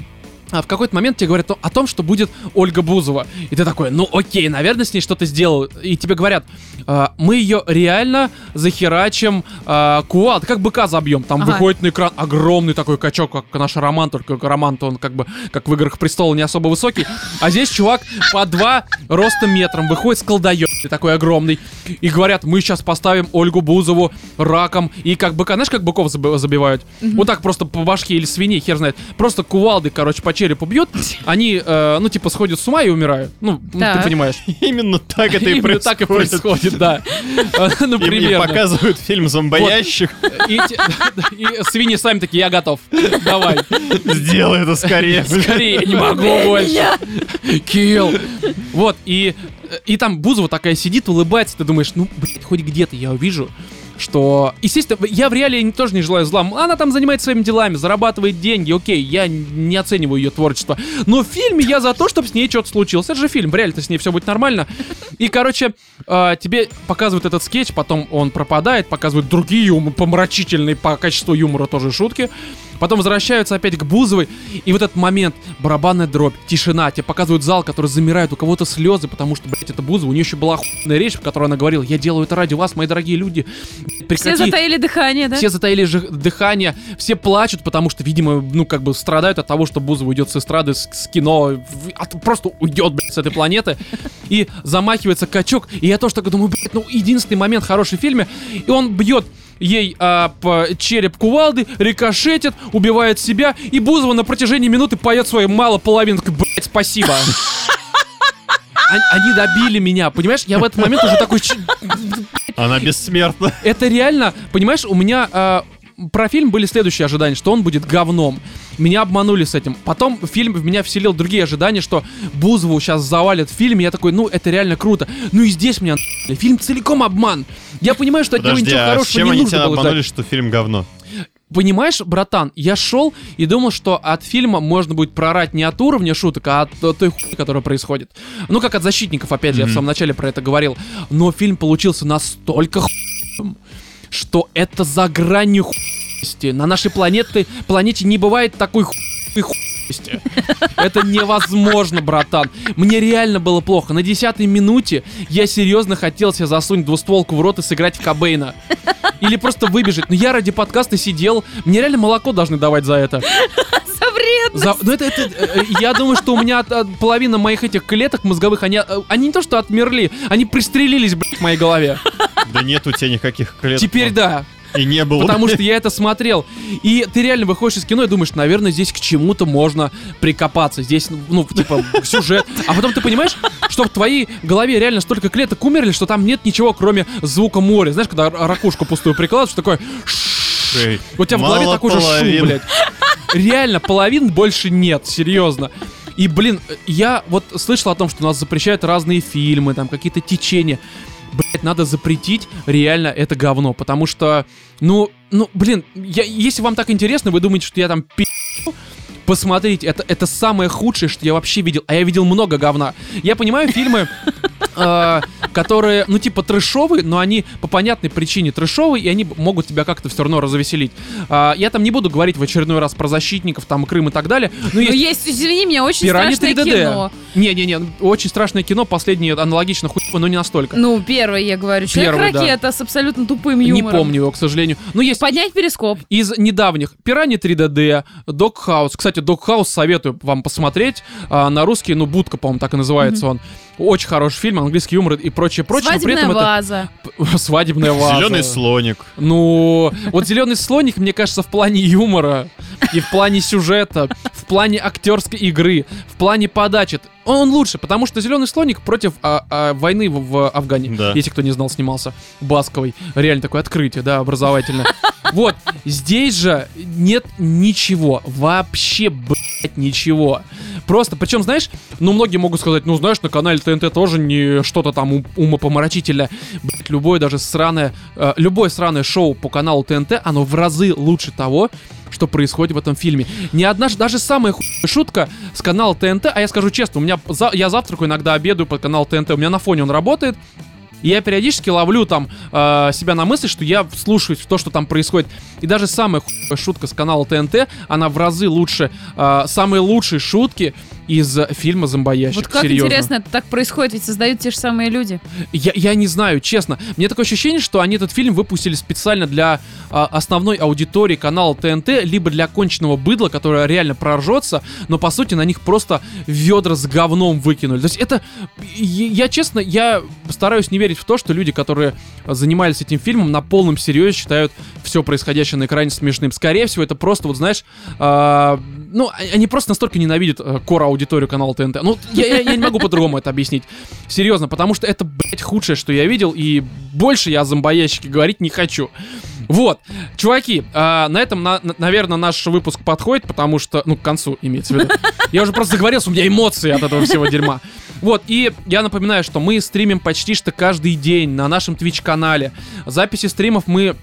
а в какой-то момент тебе говорят о- том, что будет Ольга Бузова. И ты такой, ну окей, наверное, с ней что-то сделал. И тебе говорят, «А, мы ее реально захерачим а, кувалд, как быка забьем. Там Ага. выходит на экран огромный такой качок, как наш Роман, только Роман-то он как бы, как в «Играх престола» не особо высокий. А здесь чувак по два роста метром выходит с колдаем, такой огромный. И говорят, мы сейчас поставим Ольгу Бузову раком. И как быка, знаешь, как быков заби- забивают? Вот так просто по башке или свиней, хер знает. Просто кувалды, короче, по черепу бьют. Они, э, ну, типа, сходят с ума и умирают. Ну, ну, ты понимаешь. Именно так это и Именно происходит. так и происходит, да. *laughs* Э, Ну, примерно. показывают фильм «Зомбоящик». *laughs* И свиньи сами такие, я готов. Давай. *laughs* Сделай это скорее. Скорее, я не могу больше. Килл. Вот, и, и там Бузова такая сидит, улыбается, ты думаешь, ну, блядь, хоть где-то я увижу, что... Естественно, я в реале тоже не желаю зла. Она там занимается своими делами, зарабатывает деньги, окей, я не оцениваю ее творчество. Но в фильме я за то, чтобы с ней что-то случилось. Это же фильм, в реале-то с ней все будет нормально. И, короче, э, тебе показывают этот скетч, потом он пропадает, показывают другие помрачительные по качеству юмора тоже шутки. Потом возвращаются опять к Бузовой, и вот этот момент, барабанная дробь, тишина, тебе показывают зал, который замирает, у кого-то слезы, потому что, блядь, это Бузова, у нее еще была охуенная речь, в которой она говорила, я делаю это ради вас, мои дорогие люди. Все Прекрати- затаили дыхание, да? все затаили же- дыхание, все плачут, потому что, видимо, ну, как бы страдают от того, что Бузова уйдет с эстрады, с, с кино, в- от- просто уйдет, блядь, с этой планеты. И замахивается качок. И я тоже так думаю, блядь, ну, единственный момент хороший в фильме, и он бьет ей а, по череп кувалды, рикошетит, убивает себя, и Бузова на протяжении минуты поет свою мало половину, такой, блядь, спасибо. *laughs* Они- добили меня, понимаешь? Я в этот момент уже такой... «Ч- Она бессмертна. это реально, понимаешь, у меня а, про фильм были следующие ожидания, что он будет говном. Меня обманули с этим. Потом фильм в меня вселил другие ожидания, что Бузову сейчас завалят в фильме. Я такой, ну, это реально круто. Ну и здесь меня. Фильм целиком обман. Я понимаю, что от него Подожди, ничего а хорошего чем не они нужно тебя было обманули, ждать. что фильм говно? Понимаешь, братан, я шел и думал, что от фильма можно будет прорать не от уровня шуток, а от э, той хуйни, которая происходит. Ну, как от защитников, опять же, я в самом начале про это говорил. Но фильм получился настолько хуйным, что это за гранью хуйности. На нашей планете, планете не бывает такой хуй хуйности. Это невозможно, братан. Мне реально было плохо. На десятой минуте я серьезно хотел себе засунуть двустволку в рот и сыграть в Кобейна. Или просто выбежать. Но я ради подкаста сидел. Мне реально молоко должны давать за это. За вред. За- ну это, это, э, я думаю, что у меня от- от половина моих этих клеток мозговых, они, э, они не то что отмерли, они пристрелились, блядь, в моей голове. Да нет у тебя никаких клеток. Теперь да, И не было. потому что я это смотрел. И ты реально выходишь из кино и думаешь, наверное, здесь к чему-то можно прикопаться. Здесь, ну, типа, сюжет. А потом ты понимаешь, что в твоей голове реально столько клеток умерли, что там нет ничего, кроме звука моря. Знаешь, когда ракушку пустую прикладываешь, такое... Эй, У тебя в голове такой же половин. шум, блядь. Реально, половин больше нет, серьезно. И, блин, я вот слышал о том, что у нас запрещают разные фильмы, там какие-то течения. Блять, надо запретить реально это говно, потому что, ну, ну, блин, я, если вам так интересно, вы думаете, что я там пи***, посмотрите, это, это самое худшее, что я вообще видел, а я видел много говна. Я понимаю фильмы, которые, ну, типа трэшовые, но они по понятной причине трэшовые, и они могут тебя как-то все равно развеселить. А, я там не буду говорить в очередной раз про защитников, там, Крым и так далее, но Ну, есть извини меня, очень страшное 3D. кино. Не-не-не, очень страшное кино, последнее аналогично хуево, но не настолько. Ну, первый, я говорю. Человек-ракета с абсолютно тупым Не юмором. помню его, к сожалению. Но есть Поднять перископ. из недавних Пираньи 3D, Dog House. Кстати, Dog House советую вам посмотреть. А, на русский, ну, Будка, по-моему, так и называется он. Очень хороший фильм, английский юмор и прочее, прочее. но при Свадебная этом это ваза. П- *laughs* Свадебная ваза. Зеленый слоник. Ну, вот зеленый слоник, мне кажется, в плане юмора и в плане сюжета, в плане актерской игры, в плане подачи. Он, он лучше, потому что зеленый слоник против а, а, войны в, в Афгане. Да. Если кто не знал, снимался Басковой. Реально такое открытие, да, образовательное. Вот, здесь же нет ничего. Вообще, блядь, *laughs* ничего. Просто, причем, знаешь, ну, многие могут сказать, ну, знаешь, на канале ТНТ тоже не что-то там ум- умопомрачительное. Блядь, любое даже сраное, э, любое сраное шоу по каналу ТНТ, оно в разы лучше того, что происходит в этом фильме. Ни одна, даже самая хуйная шутка с канала ТНТ, а я скажу честно, у меня, за- я завтракаю, иногда обедаю по каналу ТНТ, у меня на фоне он работает, и я периодически ловлю там э, себя на мысли, что я вслушиваюсь в то, что там происходит. И даже самая хуевая шутка с канала ТНТ, она в разы лучше, э, самые лучшие шутки из э, фильма «Зомбоящик». Вот как Серьезно. интересно это так происходит, ведь создают те же самые люди. Я, я не знаю, честно. Мне такое ощущение, что они этот фильм выпустили специально для а, основной аудитории канала ТНТ, либо для конченного быдла, которое реально проржется, но по сути на них просто ведра с говном выкинули. То есть это... Я, честно, я стараюсь не верить в то, что люди, которые занимались этим фильмом, на полном серьезе считают все происходящее на экране смешным. Скорее всего, это просто, вот знаешь, а, ну, а- они просто настолько ненавидят э, кор аудиторию канала ТНТ. Ну, я, я- я не могу по-другому это объяснить. Серьезно, потому что это, блядь, худшее, что я видел, и больше я о зомбоящике говорить не хочу. Вот, чуваки, а, на этом, на- на- наверное, наш выпуск подходит, потому что, ну, к концу имеется в виду. Я уже просто заговорился, у меня эмоции от этого всего дерьма. Вот, и я напоминаю, что мы стримим почти что каждый день на нашем Twitch-канале. Записи стримов мы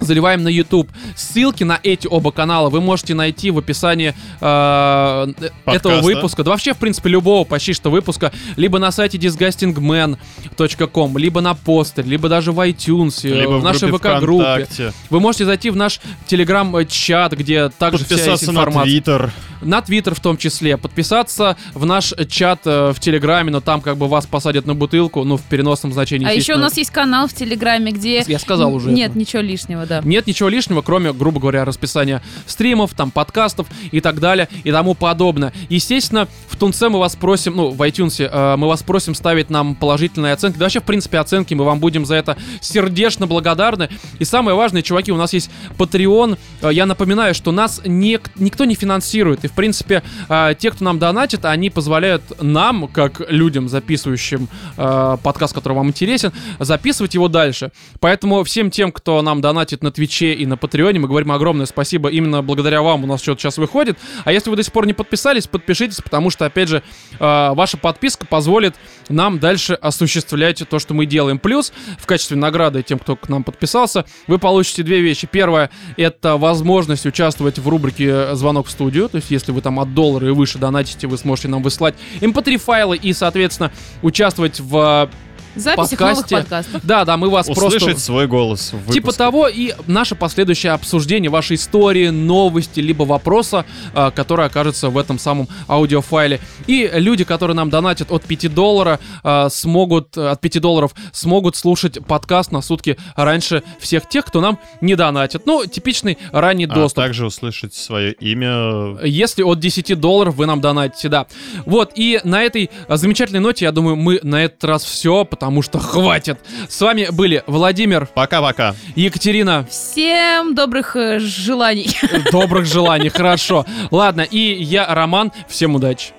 заливаем на YouTube. Ссылки на эти оба канала вы можете найти в описании э, этого выпуска. Да вообще, в принципе, любого почти что выпуска. Либо на сайте disgustingman.com, либо на постере, либо даже в iTunes, э, Либо в нашей ВК-группе. Вы можете зайти в наш телеграм-чат, где также вся есть Подписаться на информация. Твиттер. На Твиттер в том числе. Подписаться в наш чат э, в Телеграме, но там как бы вас посадят на бутылку, ну, в переносном значении. А еще у нас есть канал в Телеграме, где... Я сказал уже Нет, это. ничего лишнего, да. Нет ничего лишнего, кроме, грубо говоря, расписания стримов, там, подкастов и так далее и тому подобное. Естественно, в Тунце мы вас просим, ну, в iTunes э, мы вас просим ставить нам положительные оценки. Да вообще, в принципе, оценки, мы вам будем за это сердечно благодарны. И самое важное, чуваки, у нас есть Patreon. Э, Я напоминаю, что нас не, никто не финансирует. И, в принципе, э, те, кто нам донатит, они позволяют нам, как людям, записывающим э, подкаст, который вам интересен, записывать его дальше. Поэтому всем тем, кто нам донатит на Твиче и на Патреоне, мы говорим огромное спасибо. Именно благодаря вам у нас что-то сейчас выходит. А если вы до сих пор не подписались, подпишитесь, потому что, опять же, э, ваша подписка позволит нам дальше осуществлять то, что мы делаем. Плюс, в качестве награды тем, кто к нам подписался, вы получите две вещи. Первое — это возможность участвовать в рубрике «Звонок в студию». То есть, если вы там от доллара и выше донатите, вы сможете нам выслать mp3-файлы и, соответственно, участвовать в Новых подкасте. подкастов. Да, да, мы вас Услышать просто... свой голос в Типа того, и наше последующее обсуждение вашей истории, новости, либо вопроса, а, который окажется в этом самом аудиофайле. И люди, которые нам донатят от 5 доллара, а, смогут, от 5 долларов смогут слушать подкаст на сутки раньше всех тех, кто нам не донатит. Ну, типичный ранний А доступ. также услышать свое имя. Если от 10 долларов вы нам донатите, да. Вот, и на этой замечательной ноте, я думаю, мы на этот раз все, потому что хватит. С вами были Владимир, Пока-пока. Екатерина. Всем добрых э, желаний. *laughs* Добрых желаний, хорошо. Ладно, и я, Роман. Всем удачи.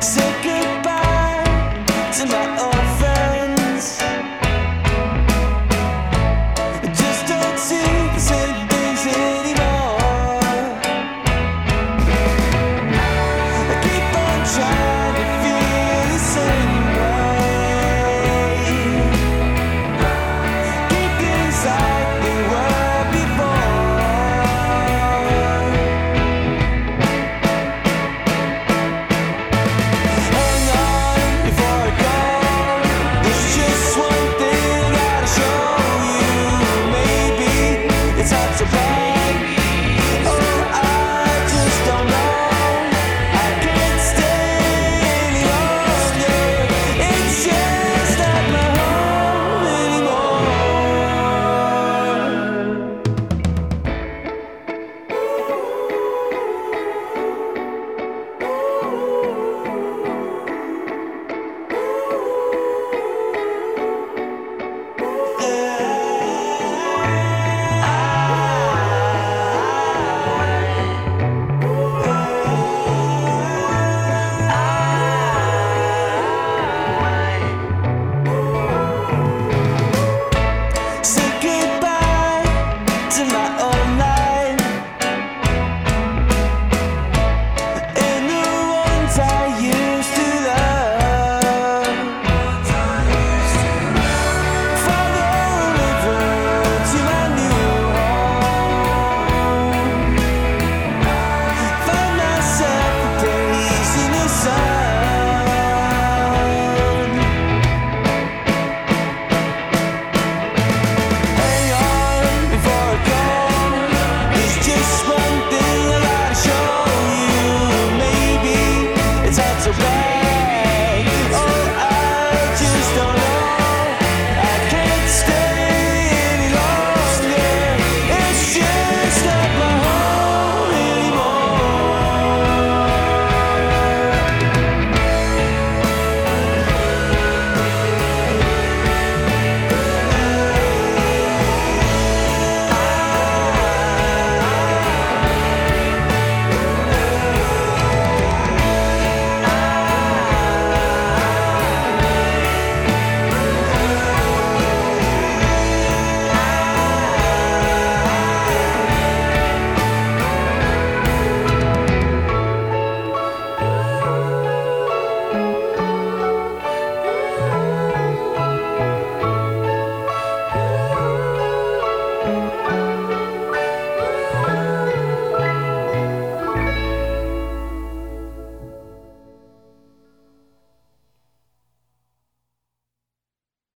Say surprise.